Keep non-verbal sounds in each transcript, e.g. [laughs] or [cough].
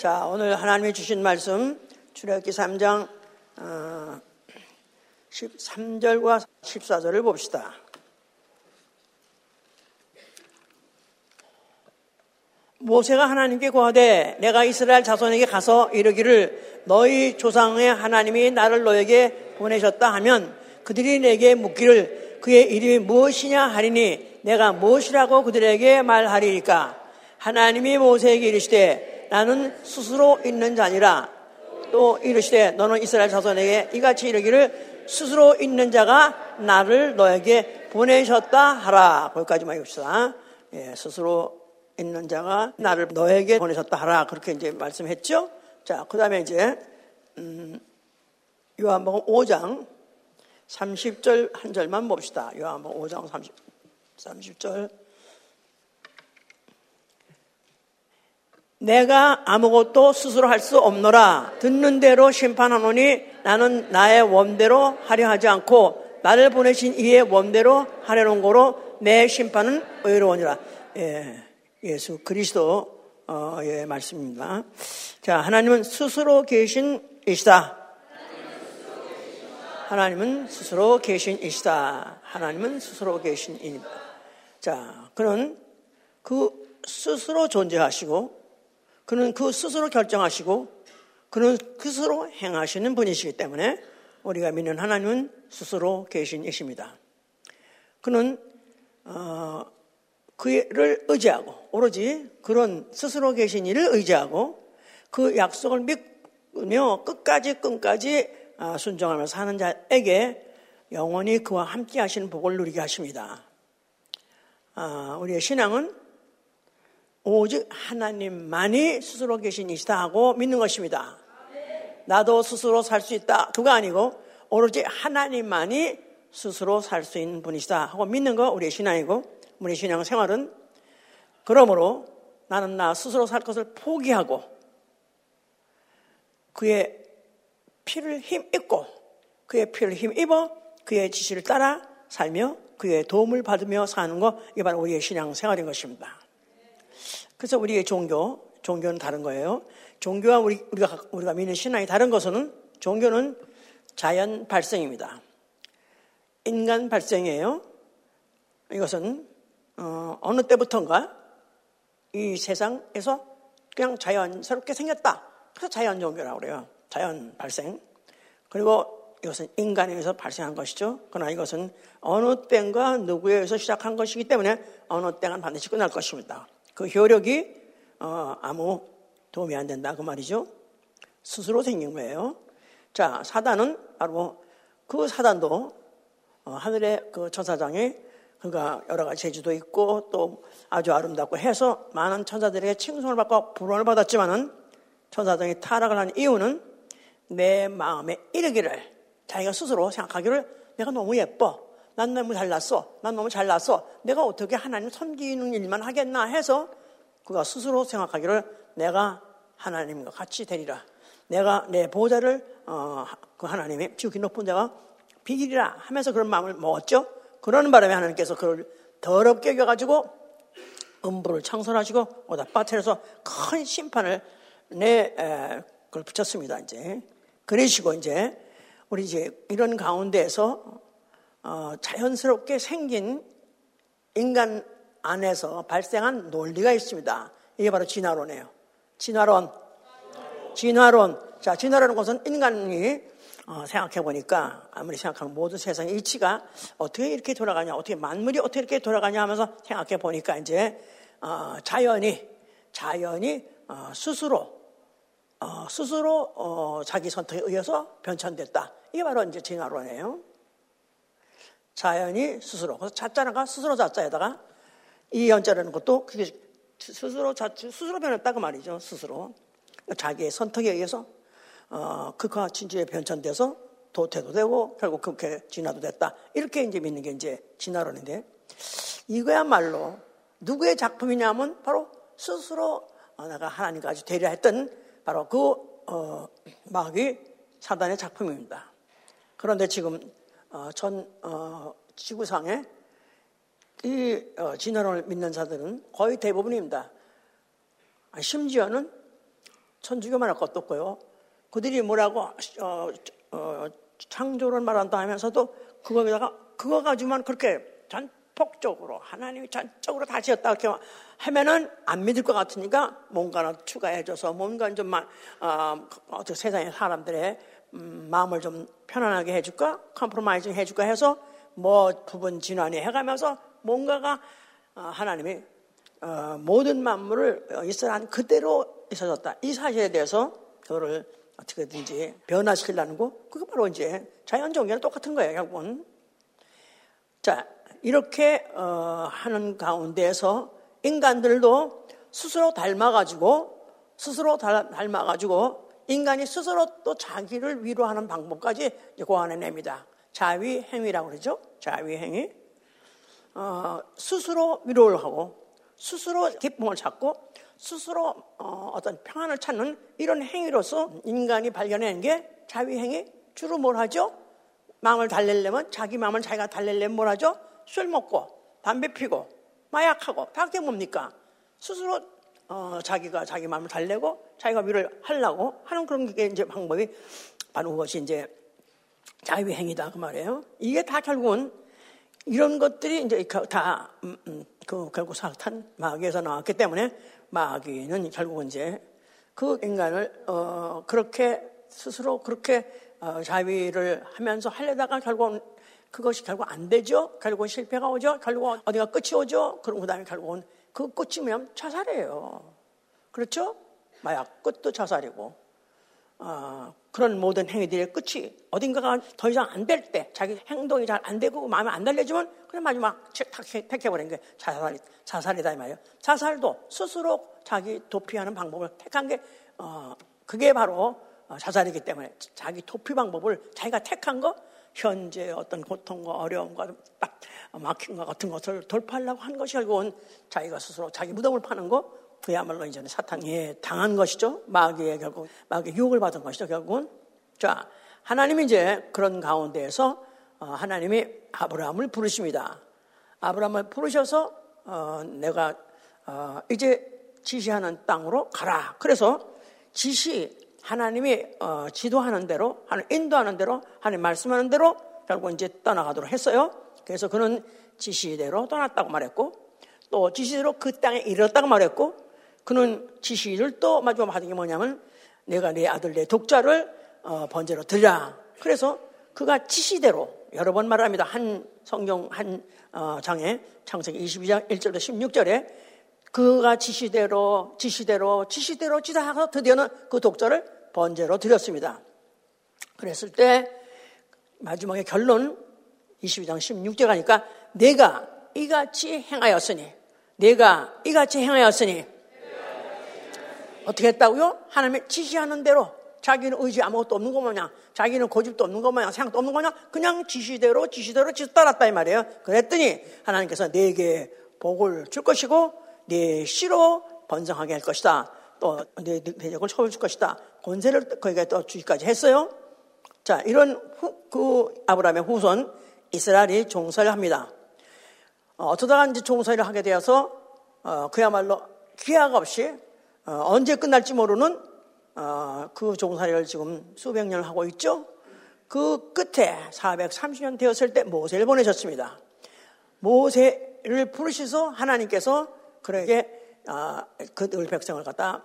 자, 오늘 하나님이 주신 말씀 출애굽기 3장 어, 13절과 14절을 봅시다. 모세가 하나님께 고하되 내가 이스라엘 자손에게 가서 이르기를 너희 조상의 하나님이 나를 너에게 보내셨다 하면 그들이 내게 묻기를 그의 이름이 무엇이냐 하리니 내가 무엇이라고 그들에게 말하리까 하나님이 모세에게 이르시되 나는 스스로 있는 자니라. 또 이르시되 너는 이스라엘 자손에게 이같이 이르기를 스스로 있는 자가 나를 너에게 보내셨다 하라. 거기까지만 읽읍시다. 예, 스스로 있는 자가 나를 너에게 보내셨다 하라. 그렇게 이제 말씀했죠. 자, 그 다음에 이제, 음, 요한복음 5장 30절 한 절만 봅시다. 요한복음 5장 30, 30절. 내가 아무것도 스스로 할 수 없노라. 듣는 대로 심판하노니 나는 나의 원대로 하려 하지 않고 나를 보내신 이의 원대로 하려는 거로 내 심판은 의로우니라. 예, 예수 그리스도의 예, 말씀입니다. 자, 하나님은 스스로 계신 이시다. 하나님은 스스로 계신 이시다. 하나님은 스스로 계신 이니다. 자, 그는 그 스스로 존재하시고 그는 그 스스로 결정하시고 그는 스스로 행하시는 분이시기 때문에 우리가 믿는 하나님은 스스로 계신 이십니다. 그는 어, 그를 의지하고 오로지 그런 스스로 계신 이를 의지하고 그 약속을 믿으며 끝까지 끝까지 아, 순종하며 사는 자에게 영원히 그와 함께 하시는 복을 누리게 하십니다. 아, 우리의 신앙은 오직 하나님만이 스스로 계신 이시다 하고 믿는 것입니다. 나도 스스로 살 수 있다. 그거 아니고 오로지 하나님만이 스스로 살 수 있는 분이시다 하고 믿는 거 우리의 신앙이고 우리의 신앙 생활은 그러므로 나는 나 스스로 살 것을 포기하고 그의 피를 힘입고 그의 피를 힘입어 그의 지시를 따라 살며 그의 도움을 받으며 사는 거 이게 바로 우리의 신앙 생활인 것입니다. 그래서 우리의 종교, 종교는 다른 거예요. 종교와 우리, 우리가, 우리가 믿는 신앙이 다른 것은 종교는 자연 발생입니다. 인간 발생이에요. 이것은, 어, 어느 때부턴가 이 세상에서 그냥 자연스럽게 생겼다. 그래서 자연 종교라고 그래요. 자연 발생. 그리고 이것은 인간에 의해서 발생한 것이죠. 그러나 이것은 어느 때인가 누구에 의해서 시작한 것이기 때문에 어느 때는 반드시 끝날 것입니다. 그 효력이 어, 아무 도움이 안 된다 그 말이죠. 스스로 생긴 거예요. 자 사단은 바로 그 사단도 어, 하늘의 그 천사장에 그가 여러 가지 재주도 있고 또 아주 아름답고 해서 많은 천사들에게 칭송을 받고 부름을 받았지만은 천사장이 타락을 한 이유는 내 마음에 이르기를 자기가 스스로 생각하기를 내가 너무 예뻐 난 너무 잘났어. 난 너무 잘났어. 내가 어떻게 하나님 섬기는 일만 하겠나 해서 그가 스스로 생각하기를 내가 하나님과 같이 되리라. 내가 내 보좌를 어, 그 하나님의 지극히 높은 자가 비기리라 하면서 그런 마음을 먹었죠. 그러는 바람에 하나님께서 그를 더럽게 여겨가지고 음부를 창설하시고 오다 빠트려서 큰 심판을 내 에, 그걸 붙였습니다. 이제 그러시고 이제 우리 이제 이런 가운데에서 어, 자연스럽게 생긴 인간 안에서 발생한 논리가 있습니다. 이게 바로 진화론이에요. 진화론. 진화론. 자, 진화라는 것은 인간이 어, 생각해 보니까 아무리 생각하면 모든 세상의 이치가 어떻게 이렇게 돌아가냐, 어떻게 만물이 어떻게 이렇게 돌아가냐 하면서 생각해 보니까 이제 어, 자연이 자연이 어, 스스로 어, 스스로 어, 자기 선택에 의해서 변천됐다. 이게 바로 이제 진화론이에요. 자연이 스스로. 그래서 자자가 스스로 자자에다가 이 연자라는 것도 그게 스스로 자, 스스로 변했다고 말이죠. 스스로. 자기의 선택에 의해서 어, 극화 진주에 변천돼서 도태도 되고 결국 그렇게 진화도 됐다. 이렇게 이제 믿는 게 이제 진화론인데 이거야말로 누구의 작품이냐면 바로 스스로 어, 내가 하나님까지 되려 했던 바로 그 어, 마귀 사단의 작품입니다. 그런데 지금 어, 전 어, 지구상에 이 어, 진화론을 믿는 자들은 거의 대부분입니다. 심지어는 천주교 말할 것도 없고요. 그들이 뭐라고 어, 어, 창조를 말한다 하면서도 그거에다가 그거 가지고만 그렇게 전폭적으로 하나님이 전적으로 다 지었다 이렇게 하면은 안 믿을 것 같으니까 뭔가를 추가해줘서 뭔가 좀 어, 어떻게 세상의 사람들의 음, 마음을 좀 편안하게 해줄까 컴프로마이징 해줄까 해서 뭐 부분 진환이 해가면서 뭔가가 어, 하나님이 어, 모든 만물을 이스라엘 그대로 있어졌다. 이 사실에 대해서 그거를 어떻게든지 변화시키려는 거, 그거 바로 이제 자연 종교랑 똑같은 거예요, 결국은. 자, 이렇게 어, 하는 가운데에서 인간들도 스스로 닮아가지고, 스스로 닮아가지고, 인간이 스스로 또 자기를 위로하는 방법까지 고안해냅니다. 자위행위라고 그러죠? 자위행위. 어, 스스로 위로를 하고, 스스로 기쁨을 찾고, 스스로 어, 떤 평안을 찾는 이런 행위로서 인간이 발견한 게 자위행위 주로 뭘 하죠? 마음을 달래려면 자기 마음을 자기가 달래려면 뭘 하죠? 술 먹고 담배 피고 마약하고 다게 뭡니까? 스스로 어, 자기가 자기 마음을 달래고 자기가 위를 하려고 하는 그런 게 이제 방법이 바로 그것이 이제 자위행위다 그 말이에요. 이게 다 결국은 이런 것들이 이제 다 음, 음, 그 결국 사탄 마귀에서 나왔기 때문에 마귀는 결국은 이제 그 인간을 어, 그렇게 스스로 그렇게 어, 자위를 하면서 하려다가 결국은 그것이 결국 안 되죠. 결국은 실패가 오죠. 결국은 어디가 끝이 오죠. 그럼 그다음에 결국은 그 끝이 면 자살이에요. 그렇죠? 마약 끝도 자살이고 어, 그런 모든 행위들의 끝이 어딘가가 더 이상 안 될 때, 자기 행동이 잘 안 되고 마음에 안 달래지면 그냥 마지막 택해버린 게 자살, 자살이다 이 말이에요. 자살도 스스로 자기 도피하는 방법을 택한 게, 어, 그게 바로 어, 자살이기 때문에 자기 도피 방법을 자기가 택한 거, 현재 어떤 고통과 어려움과 딱 것 같은 것을 돌파하려고 한 것이 결국은 자기가 스스로 자기 무덤을 파는 거, 그야말로 이제는 사탄에 당한 것이죠. 마귀의 결국, 마귀의 유혹을 받은 것이죠, 결국은. 자, 하나님이 이제 그런 가운데에서 어, 하나님이 아브라함을 부르십니다. 아브라함을 부르셔서 어, 내가 어, 이제 지시하는 땅으로 가라. 그래서 지시 하나님이 지도하는 대로, 하나님 인도하는 대로, 하나님 말씀하는 대로 결국 이제 떠나가도록 했어요. 그래서 그는 지시대로 떠났다고 말했고, 또 지시대로 그 땅에 이르렀다고 말했고, 그는 지시를 또 마지막 받은 게 뭐냐면 내가 내 아들 내 독자를 어, 번제로 드리라. 그래서 그가 지시대로 여러 번 말합니다. 한 성경 한 어, 장에 창세기 22장 1절부터 16절에 그가 지시대로 지시대로 지시대로 지다하고 드디어는 그 독자를 번제로 드렸습니다. 그랬을 때 마지막에 결론 22장 16절 가니까 내가 이같이 행하였으니 내가 이같이 행하였으니 어떻게 했다고요? 하나님의 지시하는 대로 자기는 의지 아무것도 없는 거 마냥 자기는 고집도 없는 거 마냥 생각도 없는 거 마냥 그냥 지시대로 지시대로 지시 따랐다 이 말이에요. 그랬더니 하나님께서 내게 복을 줄 것이고 내 씨로 번성하게 할 것이다. 또내 대적을 처벌 줄 것이다. 권세를 거기에 또 주기까지 했어요. 자 이런 후, 그 아브라함의 후손 이스라엘이 종살을 합니다. 어, 어쩌다가 이제 종살을 하게 되어서 어, 그야말로 기약 없이 어, 언제 끝날지 모르는 어, 그 종살이를 지금 수백 년을 하고 있죠. 그 끝에 430년 되었을 때 모세를 보내셨습니다. 모세를 부르셔서 하나님께서 그에게 어, 그들 백성을 갖다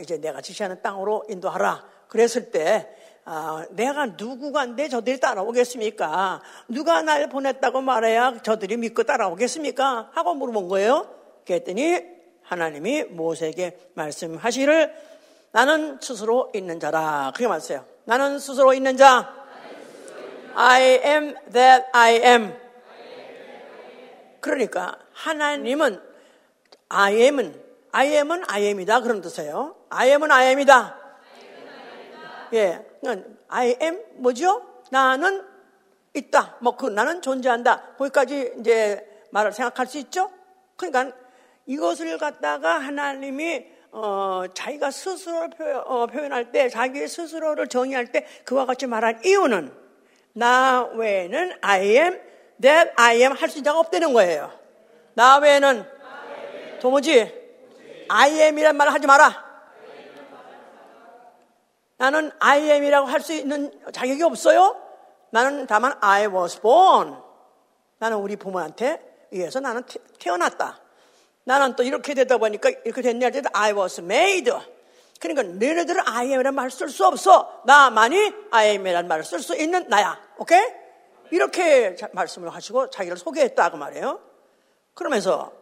이제 내가 지시하는 땅으로 인도하라. 그랬을 때 내가 누구간데 저들이 따라오겠습니까? 누가 날 보냈다고 말해야 저들이 믿고 따라오겠습니까? 하고 물어본 거예요. 그랬더니 하나님이 모세에게 말씀하시를 나는 스스로 있는 자라. 그렇게 말했어요. 나는 스스로 있는 자. I am that I am. 그러니까 하나님은 I am은 I am은 I am이다 그런 뜻이에요. I am은 I am이다. 예, I am 뭐죠? 나는 있다. 뭐 그 나는 존재한다. 거기까지 이제 말을 생각할 수 있죠. 그러니까 이것을 갖다가 하나님이 어, 자기가 스스로를 어, 표현, 할때 자기 스스로를 정의할 때 그와 같이 말한 이유는 나 외에는 I am, that I am 할 수 있는 자가 없다는 거예요. 나 외에는 도무지 I am이란 말을 하지 마라. 나는 I am이라고 할 수 있는 자격이 없어요? 나는 다만 I was born. 나는 우리 부모한테 의해서 나는 태어났다. 나는 또 이렇게 되다 보니까 이렇게 됐냐 할 때도 I was made. 그러니까 너네들은 I am이라는 말을 쓸 수 없어. 나만이 I am이라는 말을 쓸 수 있는 나야. 오케이? 이렇게 말씀을 하시고 자기를 소개했다 그 말이에요. 그러면서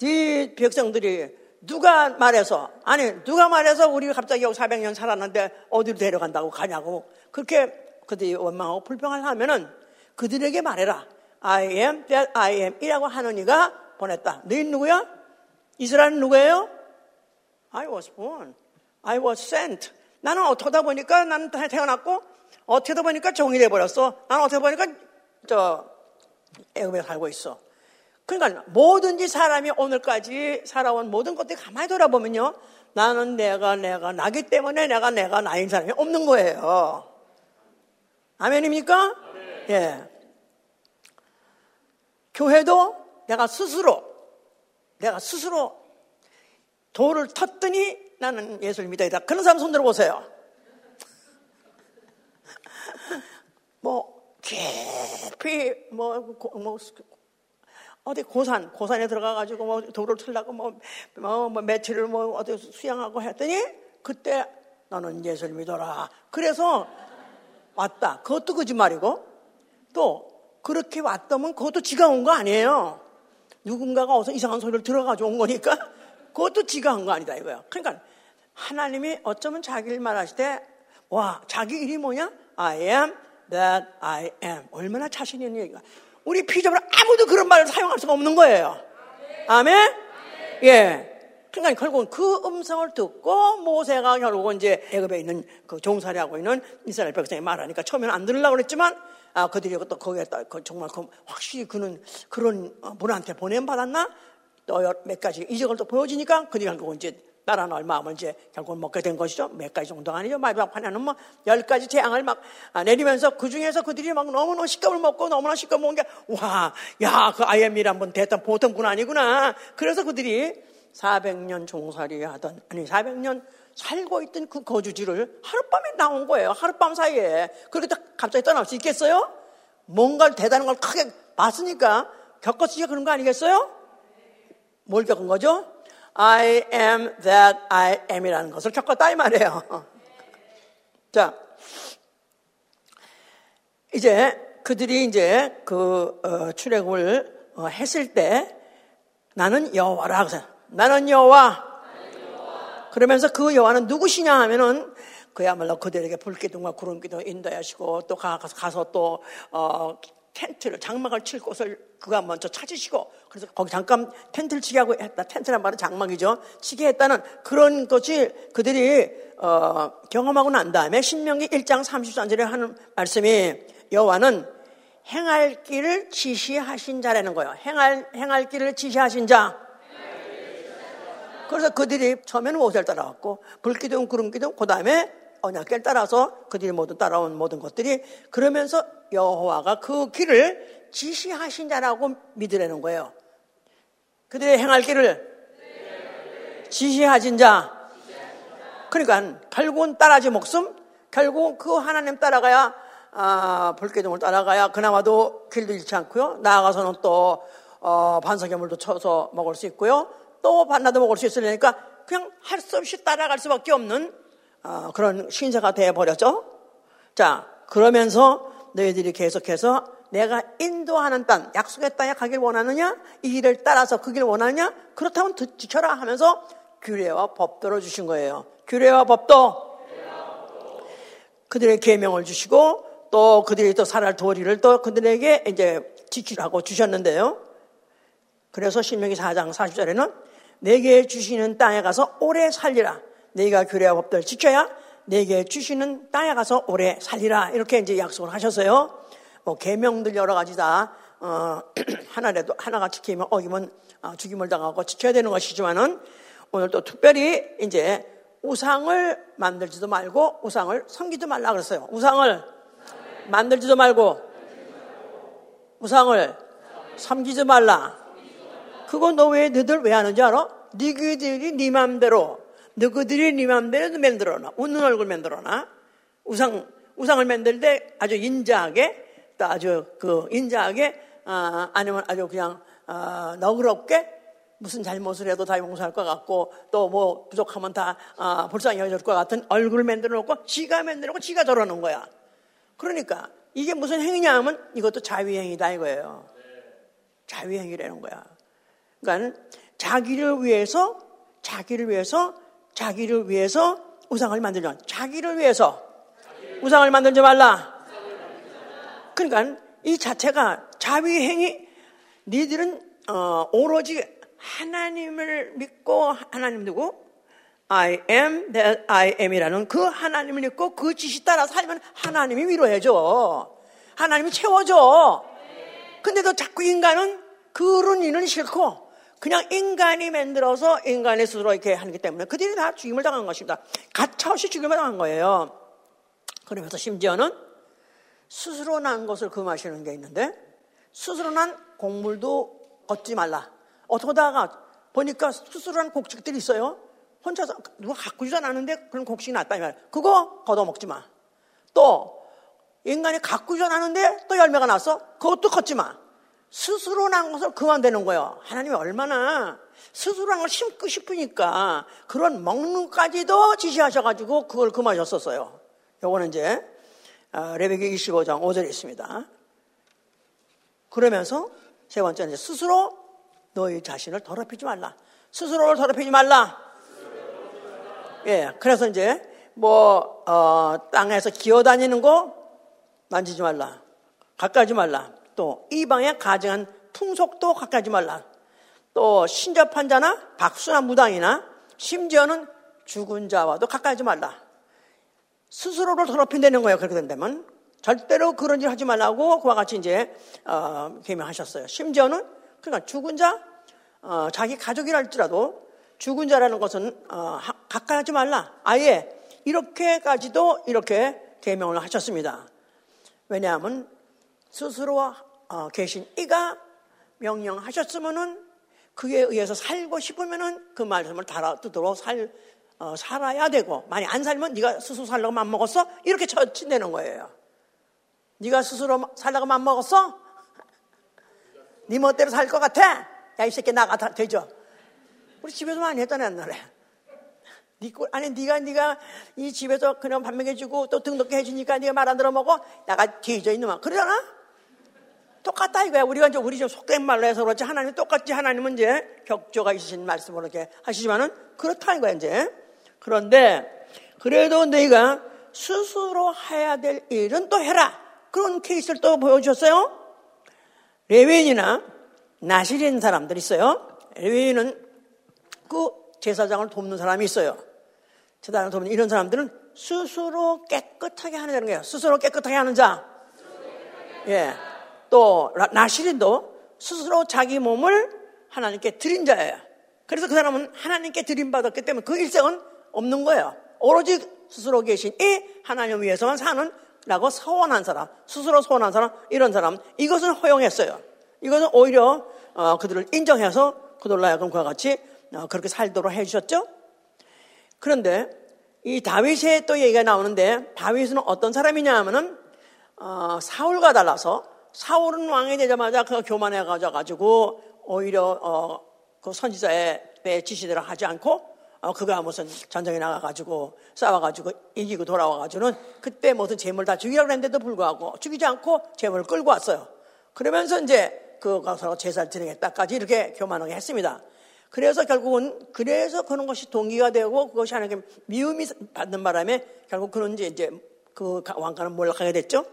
이 백성들이 누가 말해서 아니 누가 말해서 우리가 갑자기 여기 400년 살았는데 어디로 데려간다고 가냐고 그렇게 그들이 원망하고 불평을 하면은 그들에게 말해라. I am that I am 이라고 하는 이가 보냈다. 너희 누구야? 이스라엘은 누구예요? I was born. I was sent. 나는 어쩌다 보니까 나는 태어났고 어떻게 다 보니까 종이 돼버렸어. 나는 어떻게 보니까 저 애굽에 살고 있어. 그러니까 뭐든지 사람이 오늘까지 살아온 모든 것들이 가만히 돌아보면요. 나는 내가 내가 나기 때문에 내가 내가 나인 사람이 없는 거예요. 아멘입니까? 예. 교회도 내가 스스로 내가 스스로 돌을 텄더니 나는 예수를 믿어야다. 그런 사람 손 들어보세요. [laughs] 뭐 깊이 뭐, 뭐 어디 고산, 고산에 들어가가지고 뭐 돌을 틀라고 뭐, 뭐, 뭐 며칠을 뭐 어디 수양하고 했더니 그때 너는 예수를 믿어라. 그래서 왔다. 그것도 거짓말이고 또 그렇게 왔다면 그것도 지가 온 거 아니에요. 누군가가 어서 이상한 소리를 들어가지고 온 거니까 [laughs] 그것도 지가 한 거 아니다 이거야. 그러니까 하나님이 어쩌면 자기를 말하실 때 와, 자기 일이 뭐냐? I am that I am. 얼마나 자신 있는 얘기가. 우리 피조물 아무도 그런 말을 사용할 수가 없는 거예요. 아멘? 예. 그러니까 결국은 그 음성을 듣고 모세가 결국은 이제 애굽에 있는 그 종살이 하고 있는 이스라엘 백성이 말하니까 처음에는 안 들으려고 그랬지만 아, 그들이 또 거기에 그 정말 그 확실히 그는 그런 분한테 보냄 받았나? 또 몇 가지 이적을 또 보여주니까 그들이 결국은 이제 따라 나올 마음을 이제 결국은 먹게 된 것이죠. 몇 가지 정도가 아니죠. 마지막 판에는 뭐 열 가지 재앙을 막 아, 내리면서 그 중에서 그들이 막 너무너무 식감을 먹고 너무나 식감 먹은 게 와, 야, 그 아이엠이란 분 대단 보통 분 아니구나. 그래서 그들이 400년 종살이 하던, 아니 400년 살고 있던 그 거주지를 하룻밤에 나온 거예요. 하룻밤 사이에. 그렇게 갑자기 떠날 수 있겠어요? 뭔가 대단한 걸 크게 봤으니까 겪었으니까 그런 거 아니겠어요? 뭘 겪은 거죠? I am that I am이라는 것을 겪었다 이 말이에요. [laughs] 자, 이제 그들이 이제 그 어, 출애굽을 어, 했을 때 나는 여호와라 그래서 나는 여호와. 그러면서 그 여호와는 누구시냐 하면은 그야말로 그들에게 불기둥과 구름기둥 인도하시고 또 가서 가서 또 어, 텐트를 장막을 칠 곳을 그가 먼저 찾으시고 그래서 거기 잠깐 텐트를 치게 하고 했다. 텐트란 말은 장막이죠. 치게 했다는 그런 것이 그들이 어, 경험하고 난 다음에 신명기 1장 33절에 하는 말씀이 여호와는 행할 길을 지시하신 자라는 거예요. 행할 행할 길을 지시하신 자. 그래서 그들이 처음에는 모세를 따라왔고 불기둥 구름기둥 그 다음에 언약계를 따라서 그들이 모두 따라온 모든 것들이 그러면서 여호와가 그 길을 지시하신 자라고 믿으라는 거예요. 그들의 행할 길을 지시하신 자. 그러니까 결국은 따라지 목숨, 결국 그 하나님 따라가야 아, 불기둥을 따라가야 그나마도 길도 잃지 않고요. 나아가서는 또 어, 반석괴물도 쳐서 먹을 수 있고요. 또 반나도 먹을 수 있으려니까 그냥 할 수 없이 따라갈 수밖에 없는 어, 그런 신사가 되어 버렸죠. 자, 그러면서 너희들이 계속해서 내가 인도하는 땅, 약속의 땅에 가길 원하느냐? 이 길을 따라서 그 길을 원하느냐? 그렇다면 지켜라 하면서 규례와 법도를 주신 거예요. 규례와 법도 그들의 계명을 주시고 또 그들이 또 살할 도리를 또 그들에게 이제 지키라고 주셨는데요. 그래서 신명기 4장 40절에는 내게 주시는 땅에 가서 오래 살리라. 네가 규례와 법들을 지켜야 내게 주시는 땅에 가서 오래 살리라 이렇게 이제 약속을 하셨어요. 뭐 계명들 여러 가지 다 어, [clears throat] 하나라도 하나가 지키면 어기면 어, 죽임을 당하고 지켜야 되는 것이지만은 오늘 또 특별히 이제 우상을 만들지도 말고 우상을 섬기도 말라 그랬어요. 우상을 만들지도 말고 우상을 섬기지 말라. 그거 너 왜 너들 왜 하는지 알아? 니들이 네 맘대로 너희들이 네 맘대로 만들어놔. 웃는 얼굴 만들어놔. 우상, 우상을 만들 때 아주 인자하게, 또 아주 그 인자하게, 아, 아니면 아주 그냥, 아, 너그럽게 무슨 잘못을 해도 다 용서할 것 같고 또 뭐 부족하면 다 아, 불쌍히 여길 것 같은 얼굴을 만들어 놓고 지가 만들어 놓고 지가 저러는 거야. 그러니까 이게 무슨 행위냐 하면 이것도 자위행위다 이거예요. 자위행위라는 거야. 그러니까 자기를 위해서 자기를 위해서 자기를 위해서 우상을 만들자. 자기를 위해서 우상을 만들지 말라. 그러니까 이 자체가 자위행위 니들은 어, 오로지 하나님을 믿고 하나님 누구? I am that I am이라는 그 하나님을 믿고 그 지시 따라 살면 하나님이 위로해줘. 하나님이 채워줘. 근데도 자꾸 인간은 그런 일은 싫고 그냥 인간이 만들어서 인간의 스스로 이렇게 하기 때문에 그들이 다 죽임을 당한 것입니다. 가차없이 죽임을 당한 거예요. 그러면서 심지어는 스스로 난 것을 금하시는 게 있는데 스스로 난 곡물도 걷지 말라. 어쩌다가 보니까 스스로한 곡식들이 있어요. 혼자서 누가 갖고 주지 않았는데 그런 곡식이 났다 이 말. 그거 걷어먹지 마. 또 인간이 갖고 주지 않았는데 또 열매가 났어. 그것도 걷지 마. 스스로 난 것을 그만되는 거예요. 하나님이 얼마나 스스로 난걸 심고 싶으니까 그런 먹는 까지도 지시하셔가지고 그걸 금하셨었어요. 요거는 이제 아, 레베기 25장 5절에 있습니다. 그러면서 세 번째는 스스로 너희 자신을 더럽히지 말라. 스스로를 더럽히지 말라. 예, 그래서 이제 뭐 어, 땅에서 기어다니는 거 만지지 말라. 가까이지 말라. 또 이방에 가증한 풍속도 가까이지 말라. 또 신접한 자나 박수나 무당이나 심지어는 죽은 자와도 가까이지 말라. 스스로를 더럽힌다는 거예요. 그렇게 된다면 절대로 그런 일 하지 말라고 그와 같이 이제 어, 개명하셨어요. 심지어는 그러니까 죽은 자, 어, 자기 가족이랄지라도 죽은 자라는 것은 어, 가까이 하지 말라. 아예 이렇게까지도 이렇게 개명을 하셨습니다. 왜냐하면 스스로 어, 계신 이가 명령하셨으면은 그에 의해서 살고 싶으면은 그 말씀을 달아 뜯도록 살, 어, 살아야 되고 만약 안 살면 네가 스스로 살려고 맘 먹었어? 이렇게 처친되는 거예요. 네가 스스로 살려고 맘 먹었어? 네 멋대로 살 것 같아? 야, 이 새끼 나가 다 되죠? 우리 집에서 많이 했잖아, 옛날에. 네 꼴, 아니, 네가, 네가 이 집에서 그냥 밥 먹여주고 또 등록해 해주니까 네가 말 안 들어 먹어? 나가 뒤져 있는 말. 그러잖아? 똑같다 이거야. 우리가 이제 우리 좀 속된 말로 해서 그렇지. 하나님 똑같지. 하나님은 이제 격조가 있으신 말씀으로 이렇게 하시지만은 그렇다 이거야, 이제. 그런데 그래도 너희가 스스로 해야 될 일은 또 해라. 그런 케이스를 또 보여주셨어요. 레위인이나 나시린 사람들 있어요. 레위인은 그 제사장을 돕는 사람이 있어요. 제사장을 돕는 이런 사람들은 스스로 깨끗하게 하는 거예요. 스스로 깨끗하게 하는 자. 예. 또 나시린도 스스로 자기 몸을 하나님께 드린 자예요. 그래서 그 사람은 하나님께 드림 받았기 때문에 그 일생은 없는 거예요. 오로지 스스로 계신 이 하나님 위해서만 사는 라고 서원한 사람, 스스로 서원한 사람, 이런 사람, 이것은 허용했어요. 이것은 오히려 어, 그들을 인정해서 그들로 하여금 그와 같이 어, 그렇게 살도록 해주셨죠. 그런데 이 다윗의 또 얘기가 나오는데 다윗은 어떤 사람이냐 하면은 어, 사울과 달라서 사울은 왕이 되자마자 그 교만해 가지고 오히려 어, 그 선지자의 지시대로 하지 않고 어, 그가 무슨 전쟁에 나가가지고 싸워가지고 이기고 돌아와가지고는 그때 무슨 재물 다 죽이라고 했는데도 불구하고 죽이지 않고 재물을 끌고 왔어요. 그러면서 이제 그 가서 제사를 드리겠다까지 이렇게 교만하게 했습니다. 그래서 결국은 그래서 그런 것이 동기가 되고 그것이 하나님께 미움이 받는 바람에 결국 그런 이제 이제 그 왕가는 몰락하게 됐죠.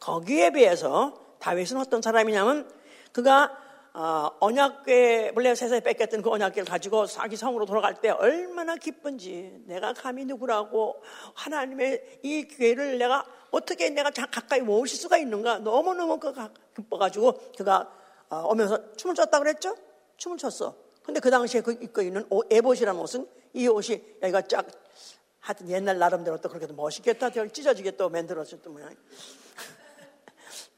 거기에 비해서 다윗은 어떤 사람이냐면 그가 어, 언약궤 세상에 뺏겼던 그 언약궤를 가지고 자기 성으로 돌아갈 때 얼마나 기쁜지 내가 감히 누구라고 하나님의 이 궤를 내가 어떻게 내가 가까이 모실 수가 있는가 너무너무 그가 기뻐가지고 그가 어, 오면서 춤을 췄다 그랬죠? 춤을 췄어. 근데 그 당시에 그 입고 있는 에봇이라는 옷은 이 옷이 여기가 쫙 하여튼 옛날 나름대로 또 그렇게 멋있겠다 찢어지게 또 만들어졌던 모양.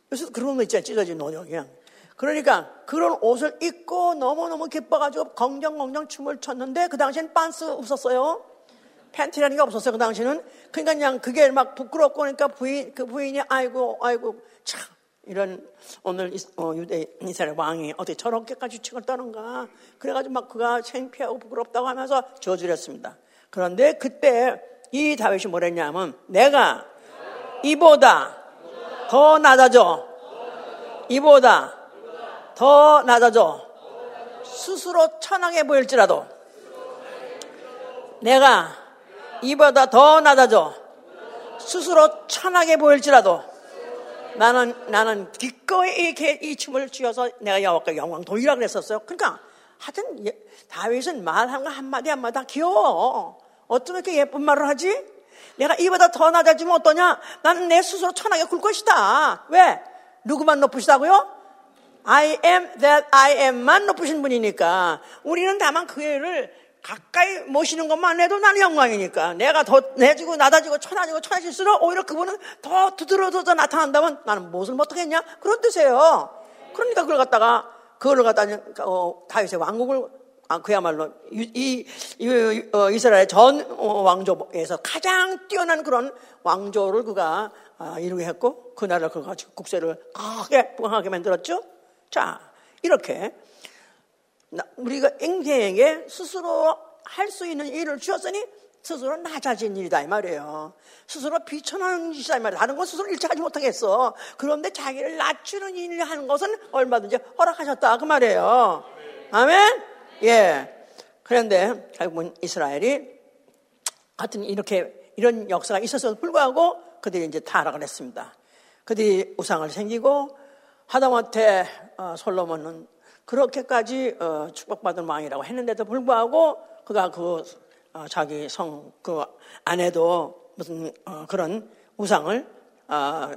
그래서 그런 거 있잖아요. 찢어진 옷 그냥. 그러니까 그런 옷을 입고 너무너무 기뻐가지고 긍정긍정 춤을 췄는데 그 당시엔 빤스 없었어요. 팬티라는 게 없었어요. 그 당시는. 그러니까 그냥 그게 막 부끄럽고 그러니까 부인, 그 부인이 아이고, 아이고, 참. 이런 오늘 어, 유대 이스라엘 왕이 어떻게 저렇게까지 책을 떠는가 그래가지고 막 그가 창피하고 부끄럽다고 하면서 저주를 했습니다. 그런데 그때 이 다윗이 뭐랬냐면 내가 이보다 더 낮아져 이보다 더 낮아져 스스로 천하게 보일지라도 내가 이보다 더 낮아져 스스로 천하게 보일지라도 나는 나는 기꺼이 이렇게 이 춤을 쥐어서 내가 여호와께 영광 돌리라 그랬었어요. 그러니까 하여튼 예, 다윗은 말하는 거 한마디 한마디 다 귀여워. 어쩜 이렇게 예쁜 말을 하지? 내가 이보다 더 낮아지면 어떠냐? 나는 내 스스로 천하게 굴 것이다. 왜? 누구만 높으시다고요? I am that I am만 높으신 분이니까 우리는 다만 그 애를 가까이 모시는 것만 해도 나는 영광이니까 내가 더 내지고 낮아지고 천하지고 천하질수록 오히려 그분은 더 두드러져서 나타난다면 나는 무엇을 못하겠냐 그런 뜻이에요. 그러니까 그걸 갖다가 그걸 갖다가 어, 다윗의 왕국을 아, 그야말로 이, 이, 이 어, 이스라엘 전 어, 왕조에서 가장 뛰어난 그런 왕조를 그가 아, 이루게 했고 그 나라를 그가 국세를 크게 부강하게 만들었죠. 자 이렇게 우리가 인생에게 스스로 할 수 있는 일을 주었으니 스스로 낮아진 일이다 이 말이에요. 스스로 비천한 짓이다 이 말이에요. 다른 건 스스로 일치하지 못하겠어. 그런데 자기를 낮추는 일을 하는 것은 얼마든지 허락하셨다 그 말이에요. 아멘? 예. 그런데 결국은 이스라엘이 같은 이렇게 이런 역사가 있었어도 불구하고 그들이 이제 타락을 했습니다. 그들이 우상을 생기고 하다못해 어, 솔로몬은 그렇게까지 어, 축복받은 왕이라고 했는데도 불구하고 그가 그 어, 자기 성 그 안에도 무슨 어, 그런 우상을 어,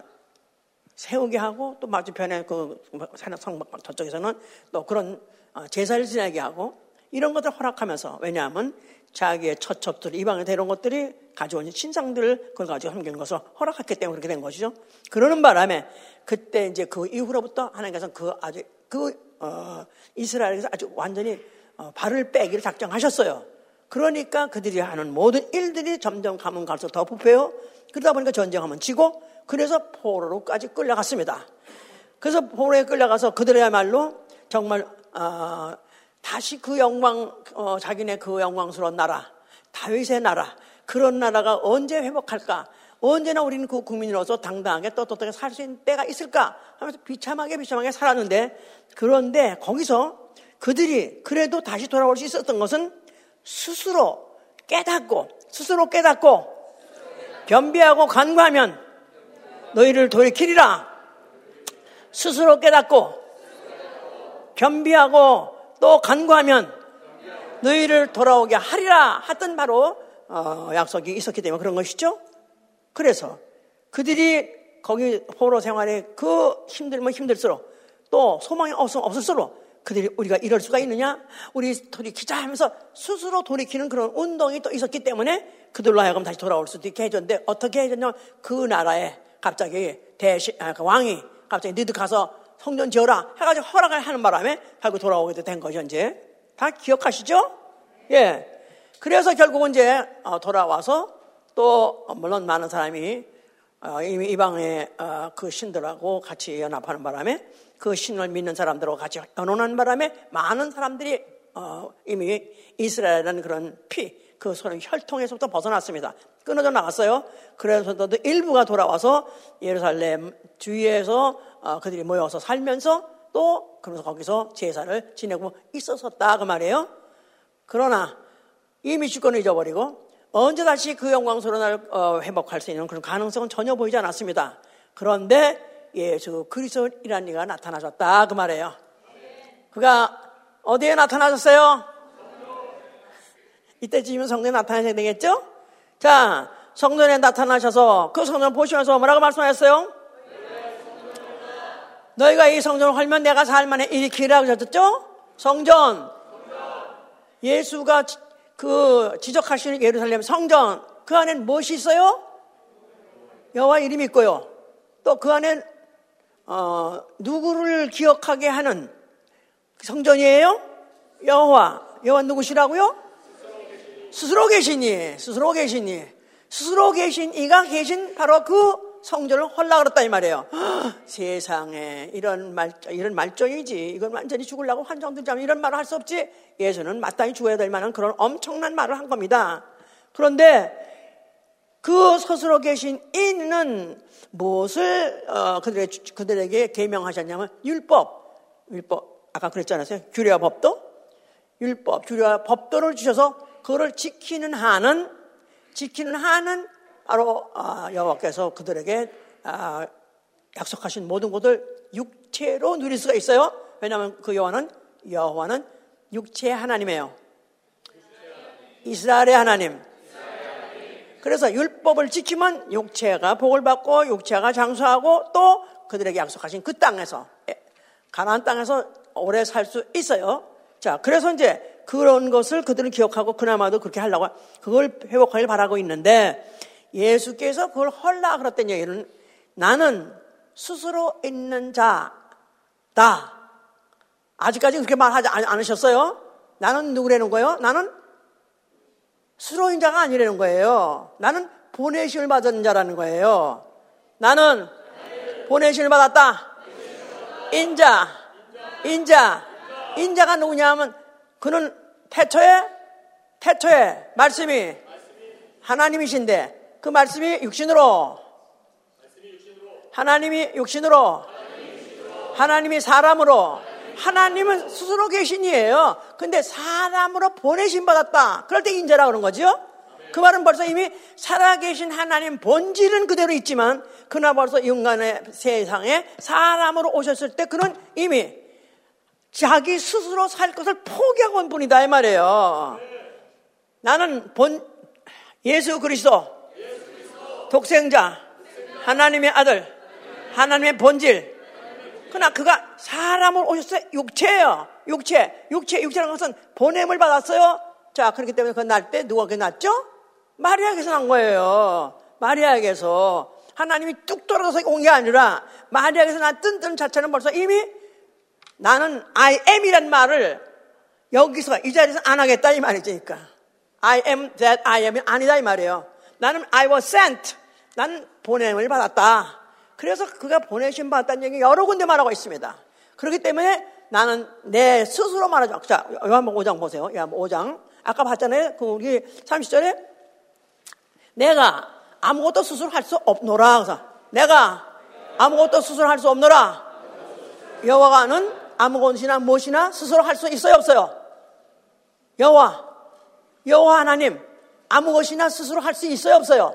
세우게 하고 또 맞은편에 그 성막 저쪽에서는 또 그런 어, 제사를 지내게 하고 이런 것들 을 허락하면서 왜냐하면 자기의 처첩들 이방에 데려온 것들이 가져온 신상들을 그걸 가지고 함기는 것을 허락했기 때문에 그렇게 된 것이죠. 그러는 바람에 그때 이제 그 이후로부터 하나님께서 그 아주 그 어, 이스라엘에서 아주 완전히 어, 발을 빼기를 작정하셨어요. 그러니까 그들이 하는 모든 일들이 점점 가면 갈수록 더 부패요. 그러다 보니까 전쟁하면 지고 그래서 포로로까지 끌려갔습니다. 그래서 포로에 끌려가서 그들이야말로 정말 어, 다시 그 영광 어, 자기네 그 영광스러운 나라 다윗의 나라 그런 나라가 언제 회복할까? 언제나 우리는 그 국민으로서 당당하게 떳떳하게 살 수 있는 때가 있을까? 하면서 비참하게 비참하게 살았는데 그런데 거기서 그들이 그래도 다시 돌아올 수 있었던 것은 스스로 깨닫고 스스로 깨닫고 겸비하고 간구하면 너희를 돌이키리라. 스스로 깨닫고 겸비하고 또 간구하면 너희를 돌아오게 하리라 했던 바로 어, 약속이 있었기 때문에 그런 것이죠. 그래서 그들이 거기 포로 생활에 그 힘들면 힘들수록 또 소망이 없을수록 그들이 우리가 이럴 수가 있느냐? 우리 돌이키자 하면서 스스로 돌이키는 그런 운동이 또 있었기 때문에 그들로 하여금 다시 돌아올 수도 있게 해줬는데 어떻게 해줬냐? 그 나라에 갑자기 대시, 아, 그 왕이 갑자기 너희들 가서 성전 지어라 해가지고 허락을 하는 바람에 결국 돌아오게 된 거죠, 이제. 다 기억하시죠? 예. 그래서 결국은 이제 어, 돌아와서 또 물론 많은 사람이 어, 이미 이방의 어, 그 신들하고 같이 연합하는 바람에 그 신을 믿는 사람들하고 같이 연혼한 바람에 많은 사람들이 이미 이스라엘이라는 그런 피, 그 소련 혈통에서부터 벗어났습니다. 끊어져 나갔어요. 그래서도 일부가 돌아와서 예루살렘 주위에서 그들이 모여서 살면서 또 그러면서 거기서 제사를 지내고 있었었다 그 말이에요. 그러나 이미 주권을 잊어버리고 언제 다시 그 영광스러운 날 어, 회복할 수 있는 그런 가능성은 전혀 보이지 않았습니다. 그런데 예수 그리스도이라는 이가 나타나셨다 그 말이에요. 그가 어디에 나타나셨어요? 이때쯤이면 성전에 나타나셔야 되겠죠? 자, 성전에 나타나셔서 그 성전 보시면서 뭐라고 말씀하셨어요? 너희가 이 성전을 헐면 내가 살만해 일으키라고 하셨죠? 성전. 예수가 그 지적하시는 예루살렘 성전 그 안엔 무엇이 있어요? 여호와 이름이 있고요. 또 그 안엔 어, 누구를 기억하게 하는 성전이에요? 여호와. 여호와 누구시라고요? 스스로 계시니, 스스로 계시니, 스스로 계신 이가 계신 바로 그 성전을 헐라 그랬다 이 말이에요. 세상에 이런 말 이런 말정이지. 이건 완전히 죽으려고 환정 들자면 이런 말을 할 수 없지. 예수는 마땅히 죽어야 될 만한 그런 엄청난 말을 한 겁니다. 그런데 그 스스로 계신 이는 무엇을 어, 그들의, 그들에게 계명하셨냐면 율법, 율법 아까 그랬잖아요. 규례와 법도 율법, 규례와 법도를 주셔서 그거를 지키는 한은 지키는 한은 바로 아, 여호와께서 그들에게 아, 약속하신 모든 것을 육체로 누릴 수가 있어요. 왜냐하면 그 여호와는 여호와는 육체 하나님이에요. 이스라엘의 하나님. 그래서 율법을 지키면 육체가 복을 받고 육체가 장수하고 또 그들에게 약속하신 그 땅에서 가나안 땅에서 오래 살 수 있어요. 자, 그래서 이제 그런 것을 그들은 기억하고 그나마도 그렇게 하려고 그걸 회복하길 바라고 있는데 예수께서 그걸 헐라 그랬던 얘기는 나는 스스로 있는 자다. 아직까지 그렇게 말하지 않으셨어요? 나는 누구라는 거예요? 나는 스스로 있는 자가 아니라는 거예요. 나는 보내심을 받은 자라는 거예요. 나는 보내심을 받았다. 인자, 인자, 인자가 누구냐 하면 그는 태초에, 태초에 말씀이 하나님이신데 그 말씀이 육신으로 하나님이 육신으로 하나님이 사람으로 하나님은 스스로 계신이에요. 근데 사람으로 보내신 받았다. 그럴 때 인자라 그런 거죠. 그 말은 벌써 이미 살아계신 하나님 본질은 그대로 있지만 그나 벌써 인간의 세상에 사람으로 오셨을 때 그는 이미 자기 스스로 살 것을 포기하고 온 분이다 이 말이에요. 나는 본 예수 그리스도 독생자, 하나님의 아들, 하나님의 본질. 그러나 그가 사람을 오셨어요. 육체예요. 육체. 육체, 육체라는 것은 보냄을 받았어요. 자, 그렇기 때문에 그 날 때 누가 그 났죠? 마리아에게서 난 거예요. 마리아에게서. 하나님이 뚝 떨어져서 온 게 아니라 마리아에게서 난 뜬뜬 자체는 벌써 이미 나는 I am이란 말을 여기서 이 자리에서 안 하겠다 이 말이니까. I am that I am이 아니다 이 말이에요. 나는 I was sent. 나는 보냄을 받았다. 그래서 그가 보내심 받았다는 얘기 여러 군데 말하고 있습니다. 그렇기 때문에 나는 내 스스로 말하죠. 자, 요한복 5장 보세요. 요한복 5장. 아까 봤잖아요. 그 우리 30절에 내가 아무것도 스스로 할 수 없노라. 그래서 내가 아무것도 스스로 할 수 없노라. 여호와가는 아무것이나 무엇이나 스스로 할 수 있어요, 없어요? 여호와, 여호와 하나님, 아무것이나 스스로 할 수 있어요, 없어요?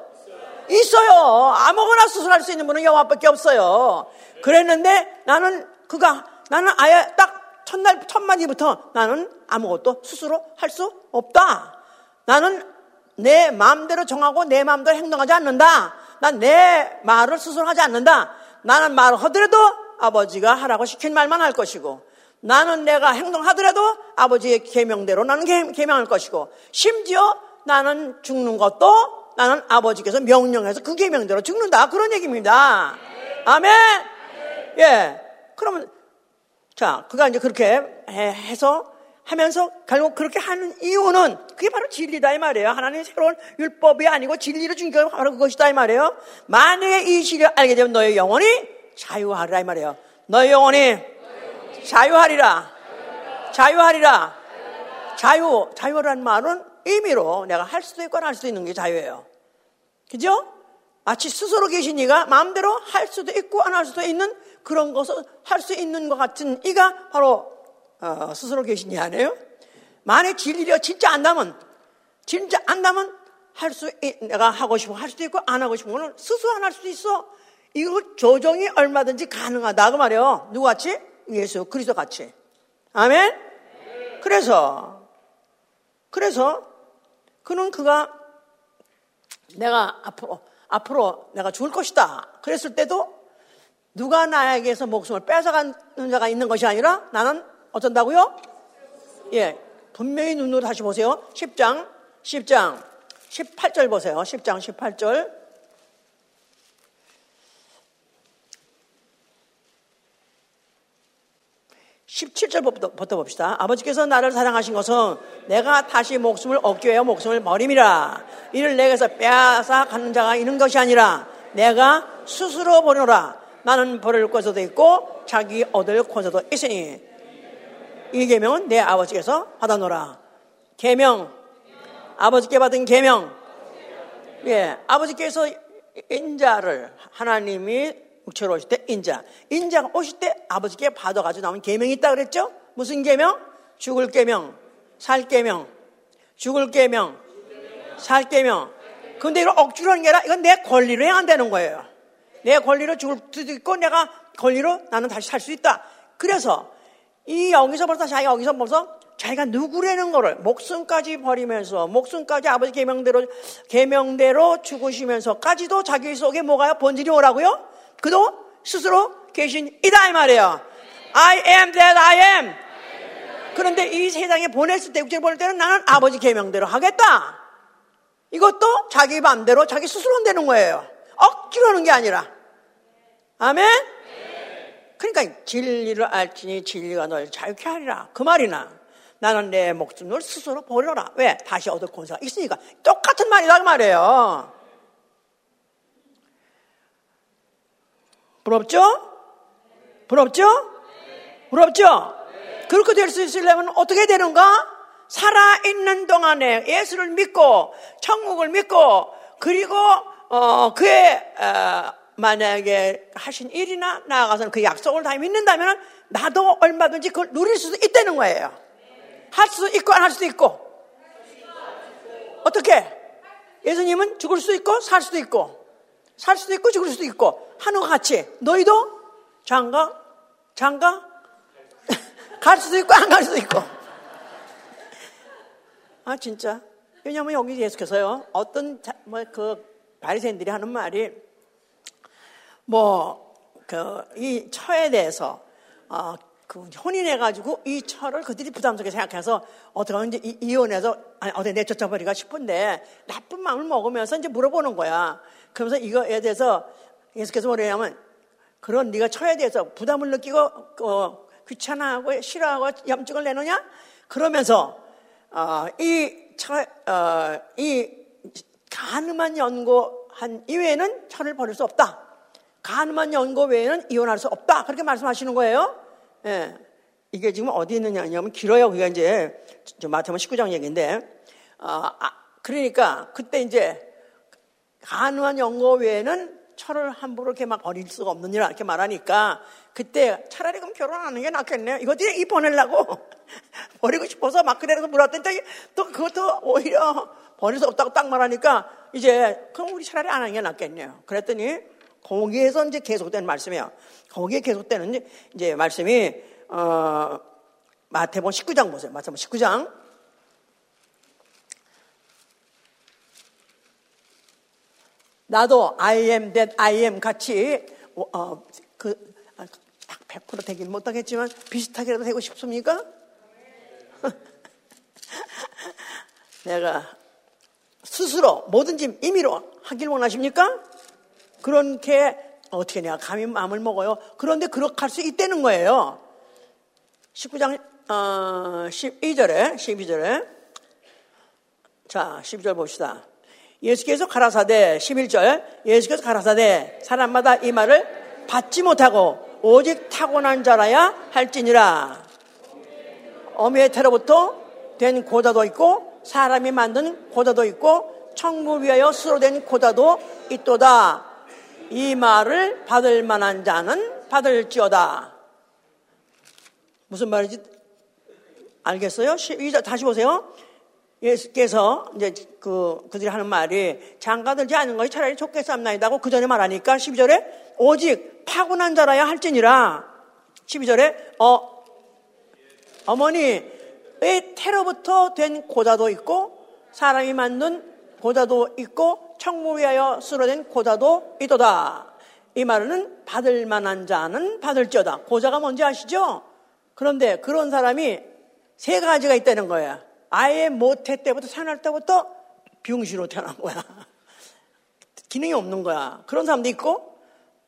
있어요. 아무거나 스스로 할 수 있는 분은 여호와밖에 없어요. 그랬는데 나는 그가 나는 아예 딱 첫날 첫 마디부터 나는 아무것도 스스로 할 수 없다. 나는 내 마음대로 정하고 내 마음대로 행동하지 않는다. 난 내 말을 스스로 하지 않는다. 나는 말을 하더라도 아버지가 하라고 시킨 말만 할 것이고 나는 내가 행동하더라도 아버지의 계명대로 나는 계명할 것이고 심지어 나는 죽는 것도 나는 아버지께서 명령해서 그 계명대로 죽는다. 그런 얘기입니다. 아멘. 예. 그러면 자, 그가 이제 그렇게 해서 하면서 결국 그렇게 하는 이유는 그게 바로 진리다 이 말이에요. 하나님의 새로운 율법이 아니고 진리를 준 게 바로 그것이다 이 말이에요. 만약에 이 진리를 알게 되면 너의 영혼이 자유하리라 이 말이에요. 너의 영혼이 자유하리라. 자유하리라. 자유, 자유라는 말은 의미로 내가 할 수도 있고 안 할 수도 있는 게 자유예요. 그죠? 마치 스스로 계신 이가 마음대로 할 수도 있고 안 할 수도 있는 그런 것을 할 수 있는 것 같은 이가 바로 어, 스스로 계신 이 아니에요? 만약 진리가 진짜 안다면 진짜 안다면 할 수, 내가 하고 싶고 할 수도 있고 안 하고 싶은 거는 스스로 안 할 수도 있어. 이거 조정이 얼마든지 가능하다. 그 말이에요. 누구 같이? 예수 그리스도 같이. 아멘? 그래서, 그래서 그는 그가 내가 앞으로, 앞으로 내가 죽을 것이다. 그랬을 때도 누가 나에게서 목숨을 뺏어가는 자가 있는 것이 아니라 나는 어쩐다고요? 예. 분명히 눈으로 다시 보세요. 10장, 10장, 18절 보세요. 10장, 18절. 17절부터 봅시다. 아버지께서 나를 사랑하신 것은 내가 다시 목숨을 얻기 위하여 목숨을 버림이라. 이를 내게서 빼앗아 가는 자가 있는 것이 아니라 내가 스스로 버려라. 나는 버릴 곳에도 있고 자기 얻을 곳에도 있으니 이 계명은 내 아버지께서 받아노라. 계명 아버지께 받은 계명 예 아버지께서 인자를 하나님이 육체로 오실 때 인자. 인자가 오실 때 아버지께 받아가지고 나온 계명이 있다 그랬죠? 무슨 계명? 죽을 계명, 살 계명, 죽을 계명, 살 계명. 근데 이걸 억지로 하는 게 아니라 이건 내 권리로 해야 한다는 거예요. 내 권리로 죽을 수도 있고 내가 권리로 나는 다시 살 수 있다. 그래서 이 여기서 벌써 자기가 여기서 벌써 자기가 누구라는 거를 목숨까지 버리면서 목숨까지 아버지 계명대로 계명대로 죽으시면서까지도 자기 속에 뭐가요? 본질이 오라고요? 그도 스스로 계신 이다 이 말이에요. I am that I am. 그런데 이 세상에 보냈을 때, 육체를 보낼 때는 나는 아버지 계명대로 하겠다. 이것도 자기 마음대로 자기 스스로 한다는 거예요. 억지로 하는 게 아니라. 아멘? 그러니까 진리를 알지니 진리가 널 자유케 하리라. 그 말이나. 나는 내 목숨을 스스로 버려라. 왜? 다시 얻을 권세가 있으니까. 똑같은 말이다 그 말이에요. 부럽죠? 부럽죠? 부럽죠? 그렇게 될 수 있으려면 어떻게 되는가? 살아있는 동안에 예수를 믿고 천국을 믿고 그리고 어, 그의 어, 만약에 하신 일이나 나아가서는 그 약속을 다 믿는다면 나도 얼마든지 그걸 누릴 수도 있다는 거예요. 할 수도 있고 안 할 수도 있고. 어떻게? 예수님은 죽을 수도 있고 살 수도 있고 살 수도 있고 죽을 수도 있고 것 같이. 너희도? 장가? 장가? [laughs] 갈 수도 있고 안 갈 수도 있고. 아 진짜. 왜냐하면 여기 예수께서요 어떤 뭐 그 바리새인들이 하는 말이 뭐 그 이 처에 대해서 어, 그 혼인해가지고 이 처를 그들이 부담스럽게 생각해서 어떻게 하면 이제 이혼해서 아니 어디 내쫓아버리가 싶은데 나쁜 마음을 먹으면서 이제 물어보는 거야. 그러면서 이거에 대해서 예수께서 뭐냐면 그런 네가 처에 대해서 부담을 느끼고 어, 귀찮아하고 싫어하고 염증을 내느냐? 그러면서 어, 이, 처, 어, 이 가늠한 연고한 이외에는 처를 버릴 수 없다. 가늠한 연고 외에는 이혼할 수 없다. 그렇게 말씀하시는 거예요. 예. 이게 지금 어디 있느냐 하면 길어요. 그게 이제 마태복음 19장 얘기인데, 어, 아, 그러니까 그때 이제 가능한 연고 외에는 철을 함부로 이렇게 막 버릴 수가 없느니라 이렇게 말하니까 그때 차라리 그럼 결혼하는 게 낫겠네요. 이것도 이 보내려고 [laughs] 버리고 싶어서 막 그래서 물었더니 또 그것도 오히려 버릴 수 없다고 딱 말하니까 이제 그럼 우리 차라리 안 하는 게 낫겠네요. 그랬더니 거기에서 이제 계속되는 말씀이에요. 거기에 계속되는 이제 말씀이 어, 마태복음 19장 보세요. 마태복음 19장 나도 I am that I am 같이 어, 어 그, 아, 딱100% 되긴 못하겠지만 비슷하게라도 되고 싶습니까? [laughs] 내가 스스로 뭐든지 임의로 하길 원하십니까? 그렇게 어떻게 내가 감히 마음을 먹어요? 그런데 그렇게 할 수 있다는 거예요. 19장 어, 12절에 12절에 자 12절 봅시다. 예수께서 가라사대 11절 예수께서 가라사대 사람마다 이 말을 받지 못하고 오직 타고난 자라야 할지니라. 어미의 태로부터 된 고자도 있고 사람이 만든 고자도 있고 천국 위하여 스스로 된 고자도 있도다. 이 말을 받을 만한 자는 받을지어다. 무슨 말인지 알겠어요? 12절 다시 보세요 예수께서 이제 그, 그들이 하는 말이 장가들지 않은 것이 차라리 좋겠사옵나이다 고 그 전에 말하니까 12절에 오직 타고난 자라야 할지니라 12절에 어, 어머니의 태로부터 된 고자도 있고 사람이 만든 고자도 있고 천국 위하여 쓰러진 고자도 있도다. 이 말은 받을 만한 자는 받을지어다. 고자가 뭔지 아시죠? 그런데 그런 사람이 세 가지가 있다는 거예요. 아예 모태 때부터 태어날 때부터 병신으로 태어난 거야. [laughs] 기능이 없는 거야. 그런 사람도 있고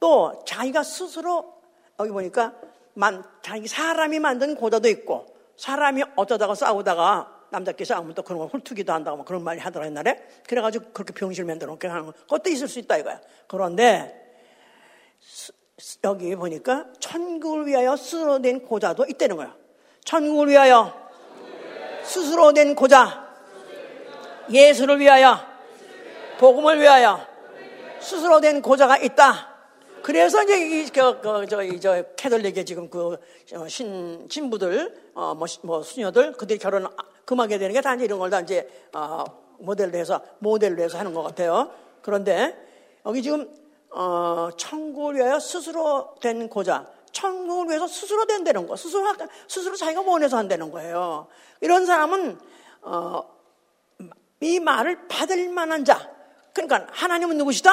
또 자기가 스스로 여기 보니까 만, 자기 사람이 만든 고자도 있고 사람이 어쩌다가 싸우다가 싸우면 또 그런 걸 홀투기도 한다고 막 그런 말이 하더라 옛날에. 그래가지고 그렇게 병실 만들어 놓게 하는 거. 그것도 있을 수 있다 이거야. 그런데 여기 보니까 천국을 위하여 된 고자도 있다는 거야. 천국을 위하여 스스로 된 고자. 예수를 위하여 복음을 위하여 스스로 된 고자가 있다. 그래서 이제 이, 그, 그, 저, 이, 저, 캐톨릭의 지금 그, 어, 신, 신부들, 어, 뭐, 뭐, 수녀들, 그들이 결혼 금하게 되는 게 단지 이런 걸 다 이제, 어, 모델로 해서, 모델로 해서 하는 것 같아요. 그런데, 여기 지금, 어, 천국을 위하여 스스로 된 고자, 천국을 위해서 스스로 된다는 거, 스스로, 스스로 자기가 원해서 한다는 거예요. 이런 사람은, 어, 이 말을 받을 만한 자, 그러니까 하나님은 누구시다?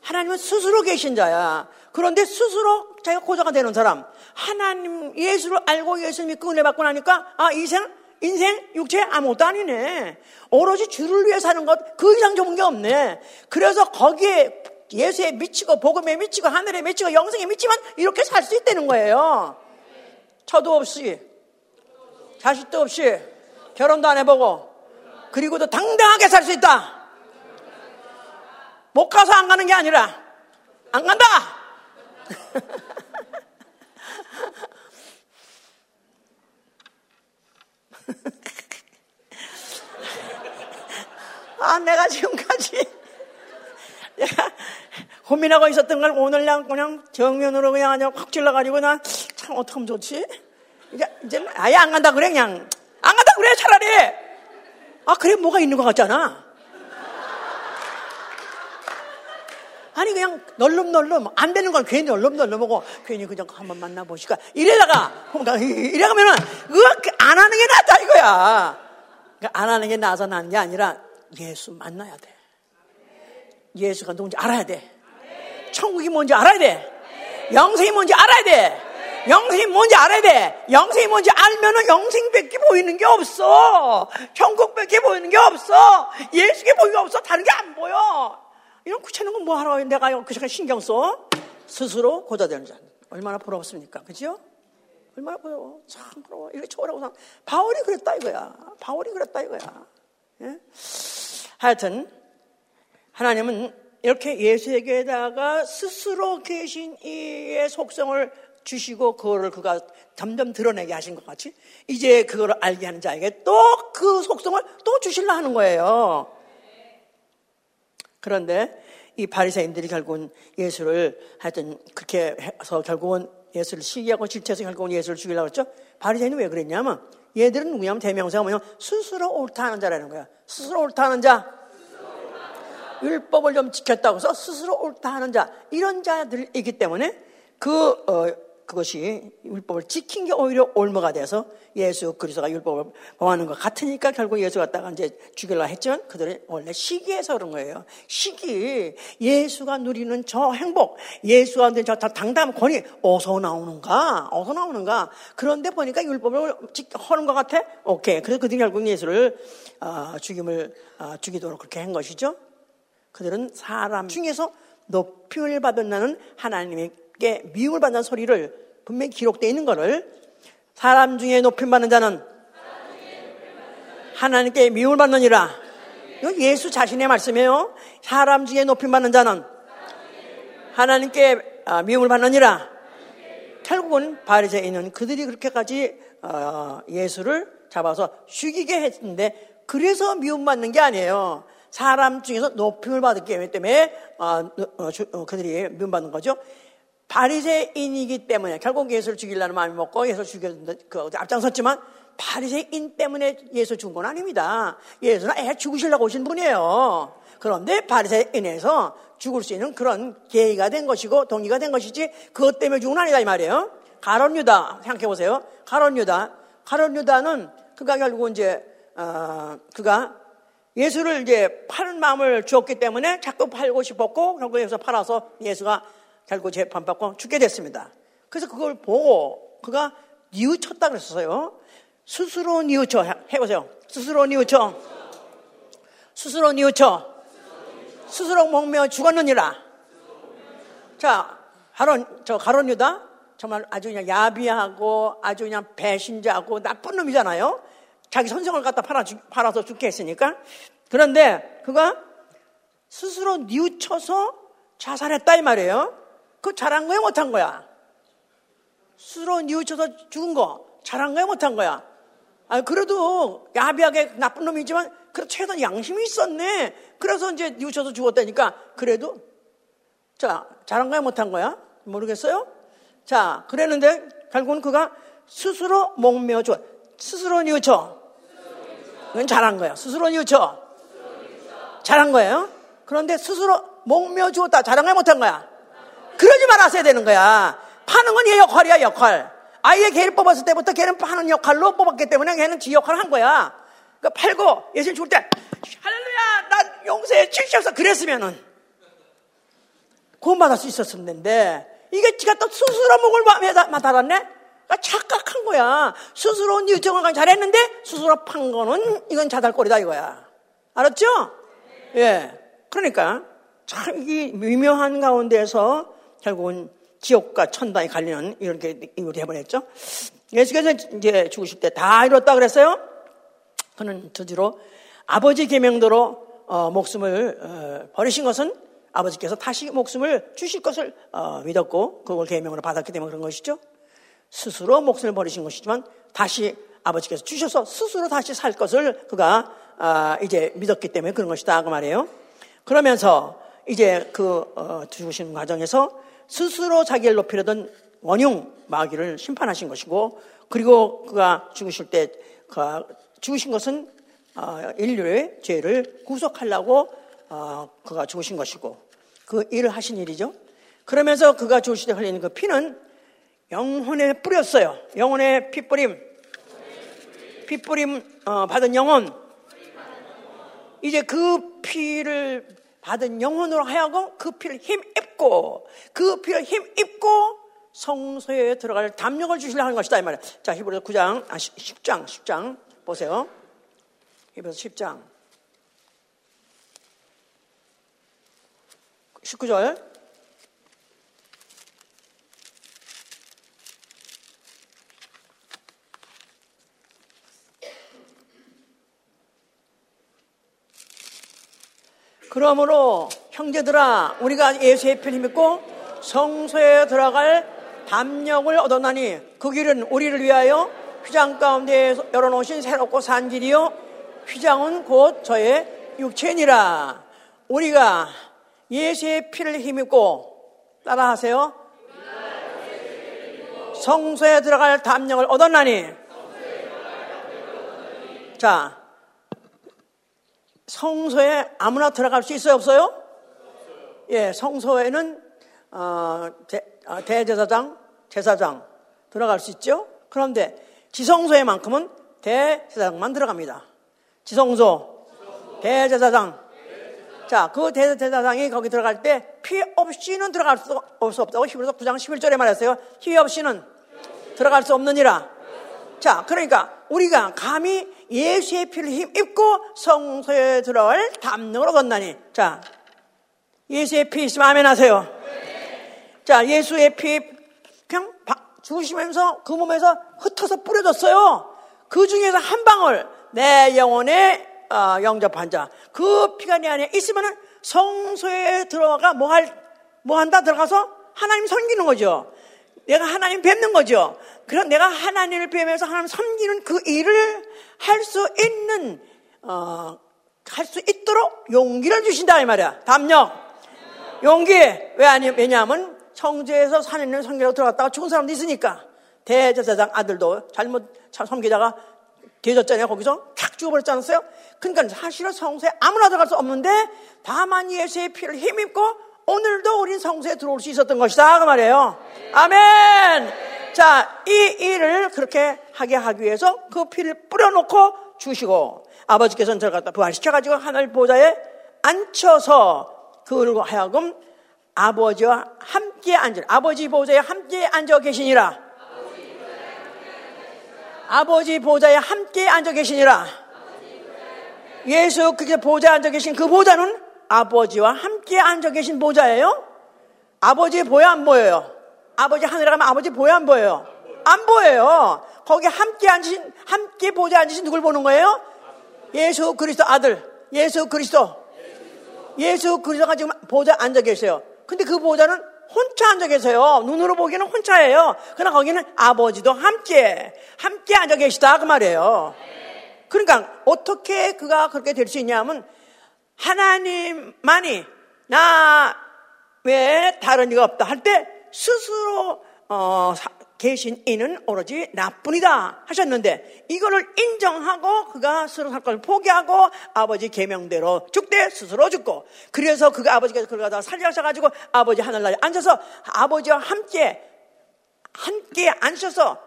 하나님은 스스로 계신 자야. 그런데 스스로 자기가 고자가 되는 사람. 하나님, 예수를 알고 예수 믿고 은혜 받고 나니까, 아, 인생, 인생, 육체 아무것도 아니네. 오로지 주를 위해 사는 것, 그 이상 좋은 게 없네. 그래서 거기에 예수에 미치고, 복음에 미치고, 하늘에 미치고, 영생에 미치면 이렇게 살 수 있다는 거예요. 처도 없이, 자식도 없이, 결혼도 안 해보고, 그리고도 당당하게 살 수 있다. 못 가서 안 가는 게 아니라 안 간다. [laughs] 아, 내가 지금까지 [laughs] 고민하고 있었던 걸 오늘 그냥, 그냥 정면으로 그냥 그냥 확 질러가지고 난참 어떡하면 좋지? 이제, 이제 아예 안 간다 그래, 그냥. 안 간다 그래, 차라리. 아, 그래, 뭐가 있는 것 같잖아. 아니 그냥 널름널름 안 되는 걸 괜히 널름널름하고 괜히 그냥 한번 만나보시까 이래다가 이래가면은 그안 하는 게 낫다 이거야. 그러니까 안 하는 게 나아서 나는 게 아니라 예수 만나야 돼. 예수가 누군지 알아야 돼. 천국이 뭔지 알아야 돼. 영생이 뭔지 알아야 돼. 영생이 뭔지 알아야 돼. 영생이 뭔지 알면은 영생밖에 보이는 게 없어. 천국밖에 보이는 게 없어. 예수께 보이는 게 없어. 다른 게 안 보여. 이런 구체는 건 뭐 하러 내가 그 시간 신경 써? 스스로 고자 되는 자. 얼마나 부러웠습니까? 그죠? 얼마나 부러워. 참 부러워. 이렇게 초라고 상. 바울이 그랬다 이거야. 바울이 그랬다 이거야. 예? 하여튼, 하나님은 이렇게 예수에게다가 스스로 계신 이의 속성을 주시고 그거를 그가 점점 드러내게 하신 것 같이 이제 그거를 알게 하는 자에게 또 그 속성을 또 주실라 하는 거예요. 그런데 이 바리새인들이 결국은 예수를 하여튼 그렇게 해서 결국은 예수를 시기하고 질투해서 결국은 예수를 죽이려고 했죠. 바리새인이 왜 그랬냐면 얘들은 누구냐면 대명사가 뭐냐 스스로 옳다 하는 자라는 거야. 스스로 옳다 하는 자. 율법을 좀 지켰다고 해서 스스로 옳다 하는 자. 이런 자들이기 때문에 그 어, 그것이 율법을 지킨 게 오히려 올무가 돼서 예수 그리스도가 율법을 범하는 것 같으니까 결국 예수 갖다가 이제 죽일라 했지만 그들이 원래 시기에서 그런 거예요. 시기 예수가 누리는 저 행복, 예수가 누리는 저 당담 권위 어서 나오는가, 어서 나오는가. 그런데 보니까 율법을 하는 것 같아. 오케이. 그래서 그들이 결국 예수를 어, 죽임을 어, 죽이도록 그렇게 한 것이죠. 그들은 사람 중에서 높임을 받은다는 하나님의 게 미움을 받는 소리를 분명히 기록되어 있는 것을 사람 중에 높임 받는 자는 하나님께 미움을 받느니라. 이거 예수 자신의 말씀이에요. 사람 중에 높임 받는 자는 하나님께 아, 미움을 받느니라. 결국은 바리새인은 그들이 그렇게까지 어, 예수를 잡아서 죽이게 했는데 그래서 미움받는 게 아니에요. 사람 중에서 높임을 받기 때문에 어, 어, 그들이 미움받는 거죠. 바리새인이기 때문에 결국 예수를 죽이려는 마음이 먹고 예수를 죽였는데 그 앞장섰지만 바리새인 때문에 예수 죽은 건 아닙니다. 예수는 애 죽으시려고 오신 분이에요. 그런데 바리새인에서 죽을 수 있는 그런 계기가 된 것이고 동기가 된 것이지 그것 때문에 죽은 건 아니다 이 말이에요. 가론 유다 생각해 보세요. 가론 유다, 가론 유다는 그가 결국 이제 어, 그가 예수를 이제 파는 마음을 주었기 때문에 자꾸 팔고 싶었고 결국 에서 팔아서 예수가 결국 재판받고 죽게 됐습니다. 그래서 그걸 보고 그가 뉘우쳤다 그랬어요. 스스로 뉘우쳐 해보세요. 스스로 뉘우쳐. 스스로 뉘우쳐. 스스로 목며 죽었느니라. 자, 가론, 저 가론 유다 정말 아주 그냥 야비하고 아주 그냥 배신자고 나쁜 놈이잖아요. 자기 선생을 갖다 팔아, 팔아서 죽게 했으니까. 그런데 그가 스스로 뉘우쳐서 자살했다 이 말이에요. 그 잘한 거야 못한 거야? 스스로 뉘우쳐서 죽은 거 잘한 거야 못한 거야? 아 그래도 야비하게 나쁜 놈이지만 그래도 최소한 양심이 있었네. 그래서 이제 뉘우쳐서 죽었다니까 그래도 자 잘한 거야 못한 거야? 모르겠어요? 자 그랬는데 결국은 그가 스스로 목매어 죽어 스스로 뉘우쳐 그건 잘한 거야. 스스로 뉘우쳐 잘한 거예요. 그런데 스스로 목매어 죽었다. 잘한 거야 못한 거야? 그러지 말았어야 되는 거야. 파는 건 얘 역할이야 역할. 아예 걔를 뽑았을 때부터 걔는 파는 역할로 뽑았기 때문에 걔는 지 역할을 한 거야. 그러니까 팔고 예수님 죽을 때 할렐루야 난 용서해 주시옵소서 그랬으면은 구원받을 수 있었었는데 이게 지가 또 스스로 목을 맡아놨네? 그러니까 착각한 거야. 스스로 유정을 잘했는데 스스로 판 거는 이건 자살골이다 이거야. 알았죠? 예. 그러니까 참 이 미묘한 가운데서 결국은 지옥과 천당이 갈리는 이렇게 이렇게 해버렸죠. 예수께서 이제 죽으실 때 다 이뤘다 그랬어요. 그는 드디어 아버지 계명대로 어, 목숨을 어, 버리신 것은 아버지께서 다시 목숨을 주실 것을 어, 믿었고 그걸 계명으로 받았기 때문에 그런 것이죠. 스스로 목숨을 버리신 것이지만 다시 아버지께서 주셔서 스스로 다시 살 것을 그가 아, 이제 믿었기 때문에 그런 것이다 그 말이에요. 그러면서 이제 그 어, 죽으신 과정에서 스스로 자기를 높이려던 원흉 마귀를 심판하신 것이고 그리고 그가 죽으실 때 그가 죽으신 것은 어, 인류의 죄를 구속하려고 어, 그가 죽으신 것이고 그 일을 하신 일이죠. 그러면서 그가 죽으실 때 흘리는 그 피는 영혼에 뿌렸어요. 영혼의 피뿌림. 피뿌림 어, 받은 영혼. 이제 그 피를 받은 영혼으로 하여금 그 피를 힘입고 그 피를 힘입고 성소에 들어갈 담력을 주시려 하는 것이다 이 말이야. 자 히브리서 9장 아 10장 10장 보세요. 히브리서 10장 19절 그러므로 형제들아 우리가 예수의 편을 믿고 성소에 들어갈 담력을 얻었나니 그 길은 우리를 위하여 휘장 가운데 열어놓으신 새롭고 산 길이요 휘장은 곧 저의 육체니라. 우리가 예수의 피를 힘입고 따라하세요. 성소에 들어갈 담력을 얻었나니. 자 성소에 아무나 들어갈 수 있어요, 없어요? 예, 성소에는 어, 대, 어, 대제사장, 제사장 들어갈 수 있죠. 그런데 지성소에만큼은 대제사장만 들어갑니다. 지성소, 대제사장. 자, 그 대제사장이 거기 들어갈 때 피 없이는 들어갈 수, 없다고 히브리서 9장 11절에 말했어요. 피 없이는 들어갈 수 없느니라. 자, 그러니까 우리가 감히 예수의 피를 힘입고 성소에 들어갈 담력을 얻었나니. 자, 예수의 피 있으면 아멘 하세요. 자, 예수의 피 그냥 죽으시면서 그 몸에서 흩어서 뿌려졌어요. 그 중에서 한 방울 내 영혼에 어, 영접한 자. 그 피가 내 안에 있으면 성소에 들어가 뭐 할, 뭐 한다 들어가서 하나님 섬기는 거죠. 내가 하나님 뵙는 거죠. 그럼 내가 하나님을 뵈면서 하나님 섬기는 그 일을 할 수 있는 어, 할 수 있도록 용기를 주신다 이 말이야. 담력, 용기. 왜 아니? 왜냐하면 성제에서 산에 있는 성계로 들어갔다가 죽은 사람도 있으니까 대제사장 아들도 잘못 섬기다가 뒤졌잖아요. 거기서 탁 죽어버렸지 않았어요? 그러니까 사실은 성소에 아무나 들어갈 수 없는데 다만 예수의 피를 힘입고 오늘도 우린 성소에 들어올 수 있었던 것이다. 그 말이에요. 아멘! 자, 이 일을 그렇게 하게 하기 위해서 그 피를 뿌려놓고 주시고 아버지께서는 저를 갖다 부활시켜가지고 하늘 보좌에 앉혀서 그걸로 하여금 아버지와 함께 앉으 아버지 보좌에 함께 앉아 계시니라. 아버지 보좌에 함께 앉아 계시니라. 예수 그게 보좌에 앉아 계신 그 보좌는 아버지와 함께 앉아 계신 보좌예요? 아버지의 보여 안 보여요? 아버지 하늘에 가면 아버지 보여 안 보여요? 안 보여요. 거기 함께 앉으신 함께 보좌 앉으신 누굴 보는 거예요? 예수 그리스도 아들 예수 그리스도 예수 그리스도가 지금 보좌 앉아 계세요. 근데 그 보좌는 혼자 앉아 계세요. 눈으로 보기에는 혼자예요. 그러나 거기는 아버지도 함께 함께 앉아 계시다 그 말이에요. 그러니까 어떻게 그가 그렇게 될 수 있냐면 하나님만이 나 왜 다른 이가 없다 할 때 스스로 어, 계신 이는 오로지 나뿐이다 하셨는데 이거를 인정하고 그가 스스로 살 것을 포기하고 아버지 계명대로 죽되 스스로 죽고 그래서 그가 아버지가 그걸 가다 살려셔가지고 아버지 하늘나라에 앉아서 아버지와 함께 함께 앉으셔서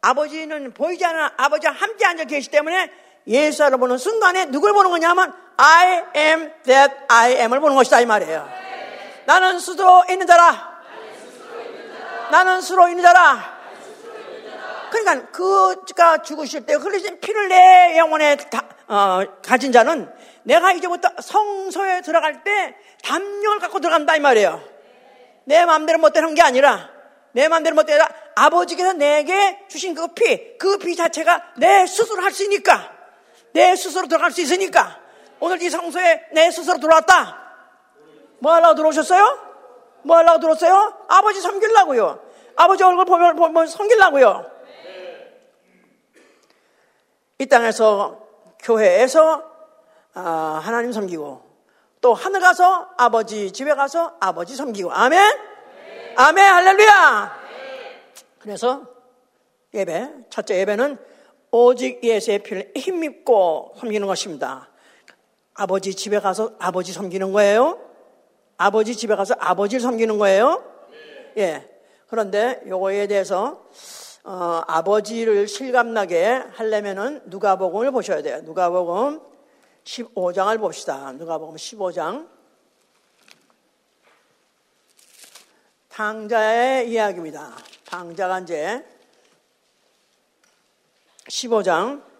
아버지는 보이지 않아 아버지와 함께 앉아 계시기 때문에 예수를 보는 순간에 누굴 보는 거냐면 I am that I am을 보는 것이다 이 말이에요. 나는 스스로 있는 자라. 나는 스스로 있는 자라. 그러니까 그가 죽으실 때 흘리신 피를 내 영혼에 다, 어, 가진 자는 내가 이제부터 성소에 들어갈 때 담력을 갖고 들어간다 이 말이에요. 내 마음대로 못되는 게 아니라 내 마음대로 못되라 아버지께서 내게 주신 그 피, 그 피 자체가 내 스스로 할 수 있으니까 내 스스로 들어갈 수 있으니까 오늘 이 성소에 내 스스로 들어왔다. 뭐 하려고 들어오셨어요? 뭐 하려고 들어왔어요? 아버지 섬기려고요. 아버지 얼굴 보면, 보면 섬기려고요. 이 땅에서 교회에서 아, 하나님 섬기고 또 하늘 가서 아버지 집에 가서 아버지 섬기고 아멘 아멘 할렐루야 그래서 예배 첫째 예배는 오직 예수의 피를 힘입고 섬기는 것입니다. 아버지 집에 가서 아버지 섬기는 거예요. 아버지 집에 가서 아버지를 섬기는 거예요. 예. 그런데 요거에 대해서 어, 아버지를 실감나게 하려면은 누가복음을 보셔야 돼요. 누가복음 15장을 봅시다. 누가복음 15장. 탕자의 이야기입니다. 탕자가 이제 15장 어,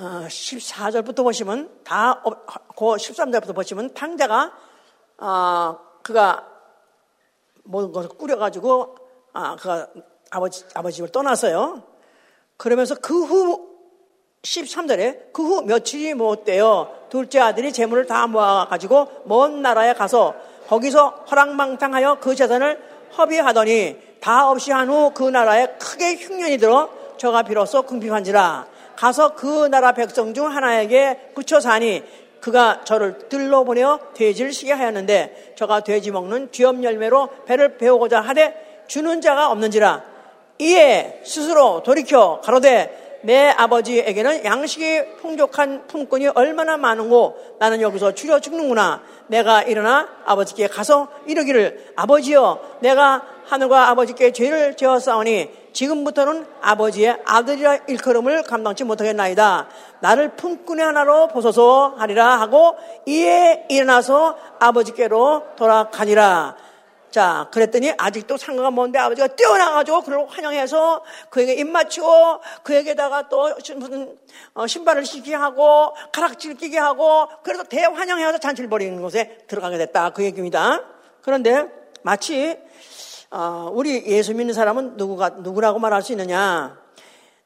14절부터 보시면 다, 그 13절부터 보시면 탕자가 어, 그가 모든 것을 꾸려가지고 아, 그가 아버지, 아버지 집을 떠났어요. 그러면서 그 후 13절에 그 후 며칠이 못 돼요. 둘째 아들이 재물을 다 모아가지고 먼 나라에 가서 거기서 허랑방탕하여 그 재산을 허비하더니 다 없이 한 후 그 나라에 크게 흉년이 들어 저가 비로소 궁핍한지라 가서 그 나라 백성 중 하나에게 붙여 사니 그가 저를 들러 보내어 돼지를 시게 하였는데 저가 돼지 먹는 쥐엄 열매로 배를 배우고자 하되 주는 자가 없는지라 이에 스스로 돌이켜 가로되 내 아버지에게는 양식이 풍족한 품꾼이 얼마나 많은고 나는 여기서 줄여 죽는구나. 내가 일어나 아버지께 가서 이르기를 아버지여 내가 하늘과 아버지께 죄를 지었사오니 지금부터는 아버지의 아들이라 일컬음을 감당치 못하겠나이다. 나를 품꾼의 하나로 보소서 하리라 하고 이에 일어나서 아버지께로 돌아가니라. 자, 그랬더니 아직도 상가가 먼데 아버지가 뛰어나가지고 그를 환영해서 그에게 입맞추고 그에게다가 또 무슨 어, 신발을 신게 하고 가락지를 끼게 하고 그래서 대환영해서 잔치를 벌이는 곳에 들어가게 됐다. 그 얘기입니다. 그런데 마치 어, 우리 예수 믿는 사람은 누구가 누구라고 말할 수 있느냐?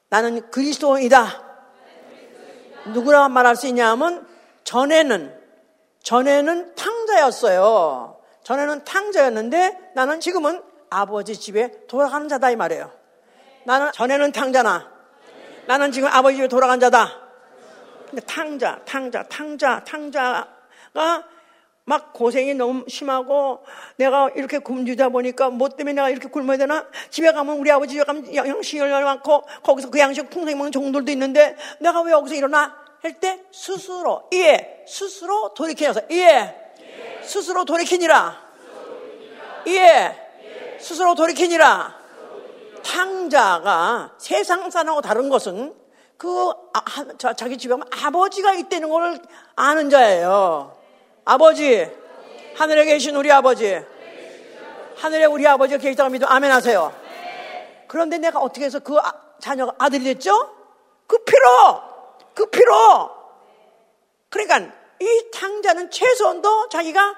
나는 그리스도이다. 누구라고 말할 수 있냐면 전에는 전에는 탕자였어요. 전에는 탕자였는데 나는 지금은 아버지 집에 돌아가는 자다 이 말이에요. 나는 전에는 탕자나 나는 지금 아버지 집에 돌아간 자다. 근데 탕자, 탕자, 탕자, 탕자가 막 고생이 너무 심하고 내가 이렇게 굶주다 보니까 뭐 때문에 내가 이렇게 굶어야 되나? 집에 가면 우리 아버지 집에 가면 양식이 얼마나 많고 거기서 그 양식 풍성히 먹는 종들도 있는데 내가 왜 여기서 일어나? 할 때 스스로 이해 스스로 돌이켜서 이해 스스로 돌이키니라. 예. 스스로 돌이키니라. 탕자가 세상 사람하고 다른 것은 그 아, 자기 집에 가면 아버지가 있다는 걸 아는 자예요. 아버지, 하늘에 계신 우리 아버지, 하늘에 우리 아버지가 계시다고 믿어 아멘 하세요. 그런데 내가 어떻게 해서 그 아, 자녀가 아들이 됐죠? 그 피로, 그 피로. 그러니까 이 탕자는 최소한도 자기가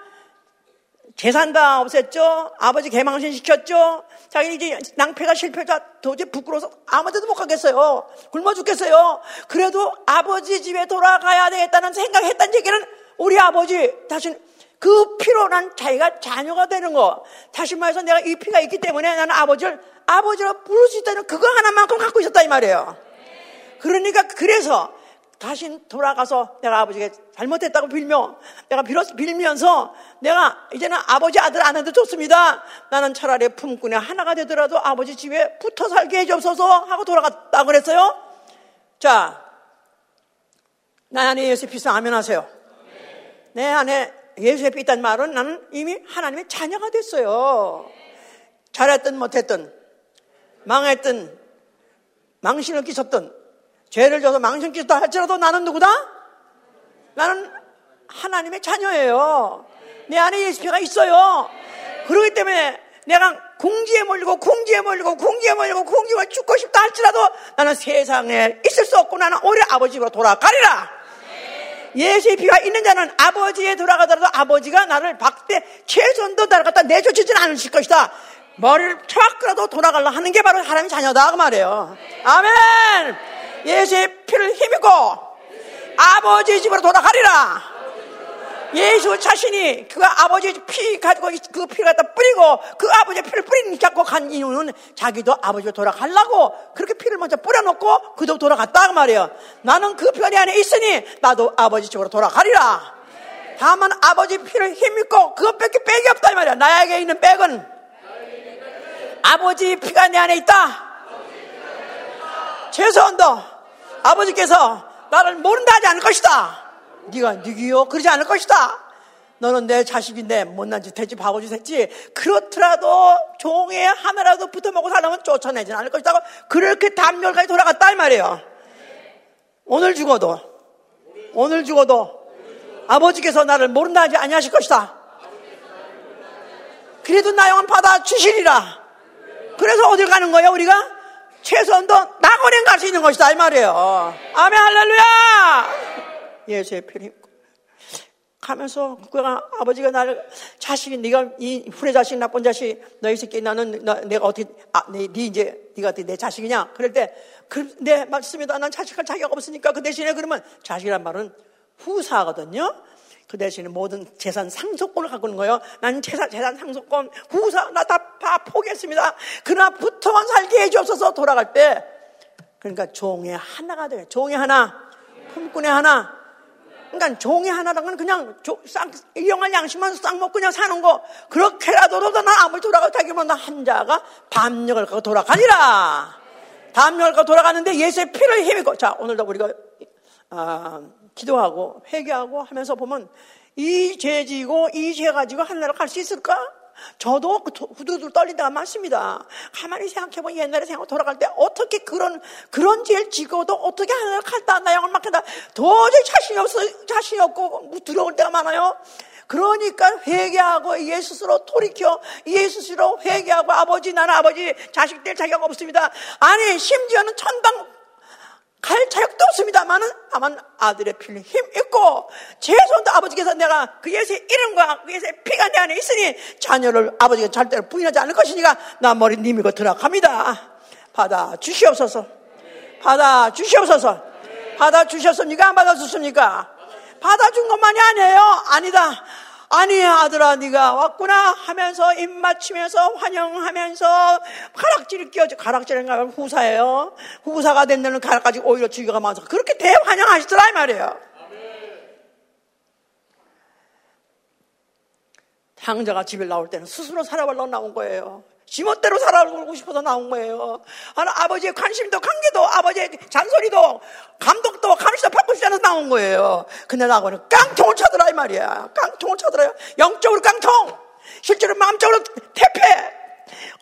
재산 다 없앴죠. 아버지 개망신 시켰죠. 자기 이제 낭패가 실패가 도저히 부끄러워서 아무 데도 못 가겠어요. 굶어 죽겠어요. 그래도 아버지 집에 돌아가야 되겠다는 생각했다는 얘기는 우리 아버지 다시 그 피로 난 자기가 자녀가 되는 거. 다시 말해서 내가 이 피가 있기 때문에 나는 아버지를 아버지로 부를 수 있다는 그거 하나만큼 갖고 있었다 이 말이에요. 그러니까 그래서 다시 돌아가서 내가 아버지가 잘못했다고 빌며 내가 빌면서 내가 이제는 아버지 아들 안 해도 좋습니다. 나는 차라리 품꾼의 하나가 되더라도 아버지 집에 붙어 살게 해주옵소서 하고 돌아갔다 그랬어요. 자, 나 안에 예수 피서 아멘 하세요. 내 안에 예수의 피 있다는 말은 나는 이미 하나님의 자녀가 됐어요. 잘했든 못했든 망했든 망신을 끼쳤든 죄를 져서 망신 끼쳤다 할지라도 나는 누구다? 나는 하나님의 자녀예요. 내 안에 예수 피가 있어요. 그렇기 때문에 내가 공지에 몰리고 공지에 몰리고 공지에 몰리고 공지에 죽고 싶다 할지라도 나는 세상에 있을 수 없고 나는 오래 아버지로 돌아가리라. 예수의 피가 있는 자는 아버지에 돌아가더라도 아버지가 나를 박대 최선도 나를 갖다 내쫓지는 않으실 것이다. 머리를 쳐박더라도 돌아가려 하는 게 바로 하나님의 자녀다 그 말이에요. 아멘. 예수의 피를 힘입고 아버지 집으로 돌아가리라. 예수 자신이 그 아버지 피 가지고 그 피를 갖다 뿌리고 그 아버지의 피를 뿌리니까 간 이유는 자기도 아버지로 돌아가려고 그렇게 피를 먼저 뿌려놓고 그도 돌아갔다 그 말이에요. 나는 그피 안에 있으니 나도 아버지 집으로 돌아가리라. 다만 아버지 피를 힘입고 그것밖에 백이 없다 이 말이야. 나에게 있는 백은 아버지 피가 내 안에 있다. 최소한도 아버지께서 나를 모른다 하지 않을 것이다. 네가 누구요? 그러지 않을 것이다. 너는 내 자식인데 못난 짓 했지 바보짓 했지 그렇더라도 종에 하나라도 붙어먹고 살려면 쫓아내지 않을 것이다 그렇게 담멸까지 돌아갔다 이 말이에요 오늘 죽어도 오늘 죽어도 아버지께서 나를 모른다 하지 아니하실 것이다 그래도 나 영혼 받아 주시리라 그래서 어딜 가는 거예요 우리가? 최소한도 낙원에 갈 수 있는 것이다 이 말이에요 아멘 할렐루야 예수의 피를 입고 가면서 그가 아버지가 나를 자식이 네가 이 후레 자식 나쁜 자식 너희 새끼 나는 나, 내가 어떻게 아, 네, 네 이제 네가 어떻게 내 자식이냐 그럴 때네 맞습니다 난 자식할 자격 없으니까 그 대신에 그러면 자식이란 말은 후사거든요 그 대신에 모든 재산 상속권을 갖고 있는 거예요. 나는 재산, 재산 상속권, 후사, 나다 포기했습니다. 그러나 붙어만 살게 해주옵소서 돌아갈 때. 그러니까 종의 하나가 돼. 종의 하나, 품꾼의 하나, 그러니까 종이 하나랑은 그냥 싹, 일용할 양식만 싹 먹고 그냥 사는 거. 그렇게라도 난 아무리 돌아가기만 한 자가 담력을 갖고 돌아가니라. 담력을 갖고 돌아가는데 예수의 피를 힘입고. 자, 오늘도 우리가, 아, 기도하고 회개하고 하면서 보면 이 죄 지고 이 죄 가지고 하나로 갈수 있을까? 저도 그 후두들 떨리다가 많습니다. 가만히 생각해보면 옛날에 생각 돌아갈 때 어떻게 그런, 그런 죄를 지고도 어떻게 하나를 칼다, 나 영을 막한다. 도저히 자신이 없어, 자신이 없고 두려울 때가 많아요. 그러니까 회개하고 예수스로 돌이켜 예수스로 회개하고 아버지 나는 아버지 자식들 자격 없습니다. 아니 심지어는 천당 갈 자격도 없습니다만은 다만 아들의 피를 힘 있고 제 손도 아버지께서 내가 그 예수의 이름과 그 예수의 피가 내 안에 있으니 자녀를 아버지가 절대로 부인하지 않을 것이니까 나 머리 님이고 들어갑니다. 받아 주시옵소서. 받아 주시옵소서. 받아 주셨습니까? 안 받아 주습니까? 받아준 것만이 아니에요. 아니다. 아니 아들아 네가 왔구나 하면서 입 맞추면서 환영하면서 가락지를 끼워줘. 가락지는가 후사예요. 후사가 된 데는 가락까지 오히려 주기가 많아서 그렇게 대환영하시더라 이 말이에요. 장자가 집에 나올 때는 스스로 살아보려 나온 거예요 지멋대로 살아보고 싶어서 나온 거예요. 아버지의 관심도 관계도 아버지의 잔소리도 감독도 감시도 받고 싶지 않아서 나온 거예요. 근데 나하고는 깡통을 쳐들어 이 말이야. 깡통을 쳐들어요. 영적으로 깡통. 실제로 마음적으로 태폐.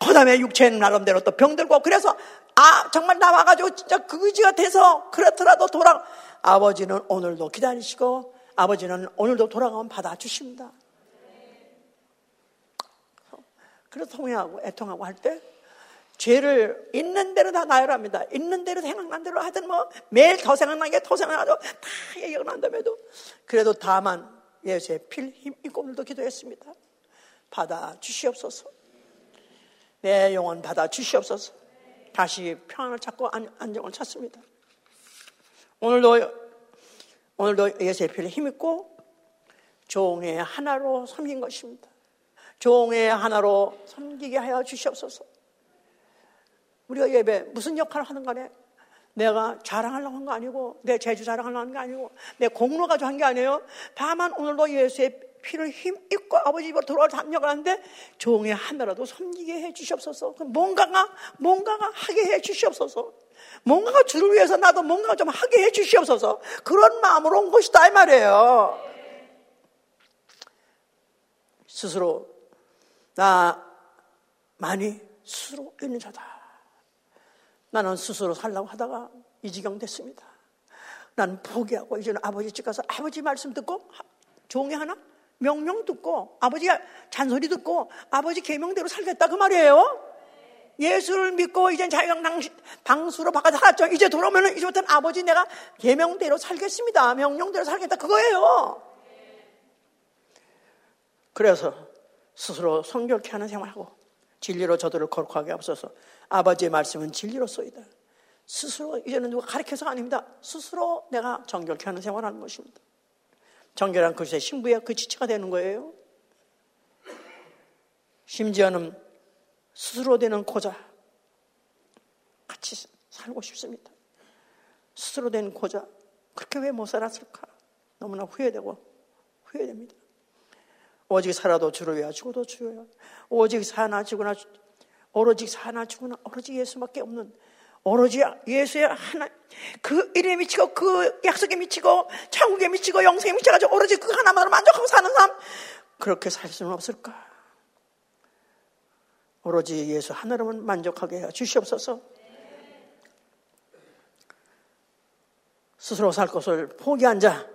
그 다음에 육체는 나름대로 또 병들고 그래서 아 정말 나와가지고 진짜 그지가 돼서 그렇더라도 돌아 아버지는 오늘도 기다리시고 아버지는 오늘도 돌아가면 받아주십니다. 그래서 통회하고 애통하고 할 때 죄를 있는 대로 다 나열합니다. 있는 대로 생각난 대로 하든 뭐 매일 더 생각나게 더 생각나도 다 얘기가 난다며도 그래도 다만 예수의 필힘 있고 오늘도 기도했습니다. 받아 주시옵소서. 내 영혼 받아 주시옵소서. 다시 평안을 찾고 안정을 찾습니다. 오늘도 오늘도 예수의 피를 힘입고 종의 하나로 섬긴 것입니다. 종의 하나로 섬기게 하여 주시옵소서. 우리가 예배 무슨 역할을 하는 간에 내가 자랑하려고 한 거 아니고 내 재주 자랑하려고 한게 아니고 내 공로 가지고 한 게 아니에요. 다만 오늘도 예수의 피를 힘입고 아버지 집으로 돌아올 담력을 하는데 종의 하나라도 섬기게 해 주시옵소서. 뭔가가 뭔가가 하게 해 주시옵소서. 뭔가가 주를 위해서 나도 뭔가 좀 하게 해 주시옵소서. 그런 마음으로 온 것이다 이 말이에요. 스스로 나 많이 스스로 있는 자다. 나는 스스로 살라고 하다가 이 지경 됐습니다. 나는 포기하고 이제는 아버지 집 가서 아버지 말씀 듣고 종이 하나 명령 듣고 아버지가 잔소리 듣고 아버지 계명대로 살겠다 그 말이에요. 예수를 믿고 이제 자유형 방수로 바꿔서 살았죠. 이제 돌아오면 이제부터는 아버지 내가 계명대로 살겠습니다. 명령대로 살겠다 그거예요. 그래서 스스로 성결케 하는 생활하고 진리로 저들을 거룩하게 앞서서 아버지의 말씀은 진리로소이다. 스스로 이제는 누가 가르쳐서가 아닙니다. 스스로 내가 정결케 하는 생활하는 것입니다. 정결한 그리스도의 신부의 그 지체가 되는 거예요. 심지어는 스스로 되는 고자 같이 살고 싶습니다. 스스로 된 고자 그렇게 왜 못 살았을까? 너무나 후회되고 후회됩니다. 오직 살아도 주를 위하여 죽어도 위하여 오직 사나 죽으나 오로지 사나 죽으나 오로지 예수밖에 없는 오로지 예수의 하나 그 이름에 미치고 그 약속에 미치고 천국에 미치고 영생에 미쳐가지고 오로지 그 하나만으로 만족하고 사는 사람 그렇게 살 수는 없을까? 오로지 예수 하나로만 만족하게 해 주시옵소서. 스스로 살 것을 포기한 자,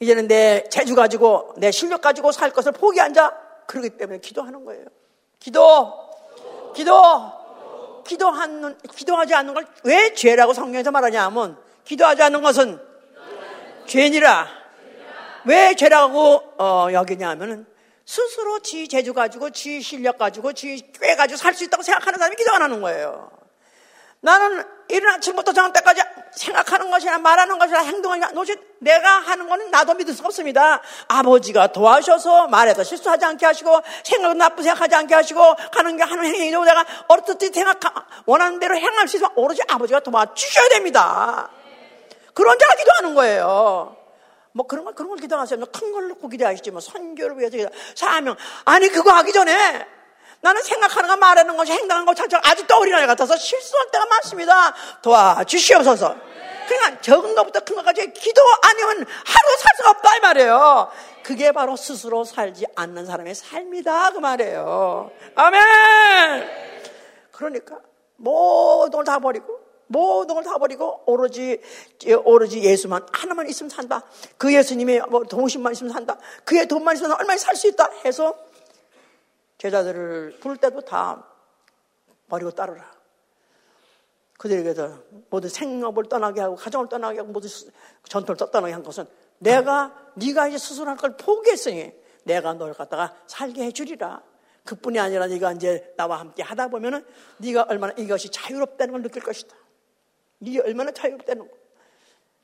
이제는 내 재주 가지고 내 실력 가지고 살 것을 포기한 자, 그러기 때문에 기도하는 거예요. 기도, 기도, 기도하는, 기도하지 않는 걸 왜 죄라고 성경에서 말하냐 하면 기도하지 않는 것은 죄니라. 왜 죄라고 어, 여기냐 하면은 스스로 지 재주 가지고 지 실력 가지고 지 꾀 가지고 살 수 있다고 생각하는 사람이 기도 안 하는 거예요. 나는 이른 아침부터 저녁 때까지 생각하는 것이나 말하는 것이나 행동하냐 도대체 내가 하는 거는 나도 믿을 수 없습니다. 아버지가 도와주셔서 말해도 실수하지 않게 하시고 생각도 나쁘게 생각하지 않게 하시고 가는 게 하는 행위도 내가 어떻게 생각 원하는 대로 행할 수 있으면 오로지 아버지가 도와주셔야 됩니다. 그런 자가 기도하는 거예요. 뭐 그런 걸 그런 걸 기도하세요. 뭐 큰걸 놓고 기도하시지 뭐 선교를 위해서 기도. 사명 아니 그거 하기 전에 나는 생각하는 거 말하는 것이 행동하는 것 자체가 아직도 어린아이 같아서 실수할 때가 많습니다. 도와주시옵소서. 그러니까 적은 것부터 큰 것까지 기도 아니면 하루 살 수가 없다 이 말이에요. 그게 바로 스스로 살지 않는 사람의 삶이다 그 말이에요. 아멘. 그러니까 모든 걸 다 버리고 모든 걸 다 버리고 오로지 오로지 예수만 하나만 있으면 산다. 그 예수님의 뭐 동심만 있으면 산다. 그의 돈만 있으면 얼마나 살 수 있다 해서 제자들을 부를 때도 다 버리고 따르라. 그들에게서 모두 생업을 떠나게 하고 가정을 떠나게 하고 모두 전투를 떠나게 한 것은 내가 네가 이제 스스로 할 걸 포기했으니 내가 널 갖다가 살게 해주리라. 그뿐이 아니라 네가 이제 나와 함께 하다 보면은 네가 얼마나 이것이 자유롭다는 걸 느낄 것이다. 이게 얼마나 자유롭다는 거.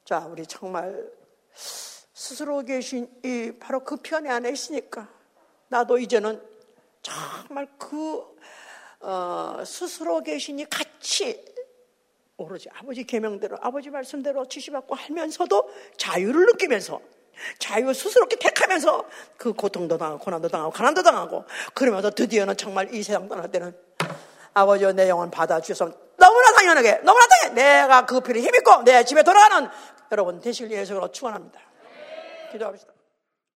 자, 우리 정말 스스로 계신 이 바로 그 편에 안에 있으니까 나도 이제는 정말 그 어, 스스로 계시니 같이 오로지 아버지 계명대로 아버지 말씀대로 지시받고 하면서도 자유를 느끼면서 자유 스스롭게 택하면서 그 고통도 당하고 고난도 당하고 가난도 당하고 그러면서 드디어는 정말 이 세상 떠날 때는 아버지와 내 영혼 받아주셔서 너무나 당연하게 너무나 당연하게 내가 그 피를 힘입고 내 집에 돌아가는 여러분 되실 예수로 축원합니다. 기도합시다.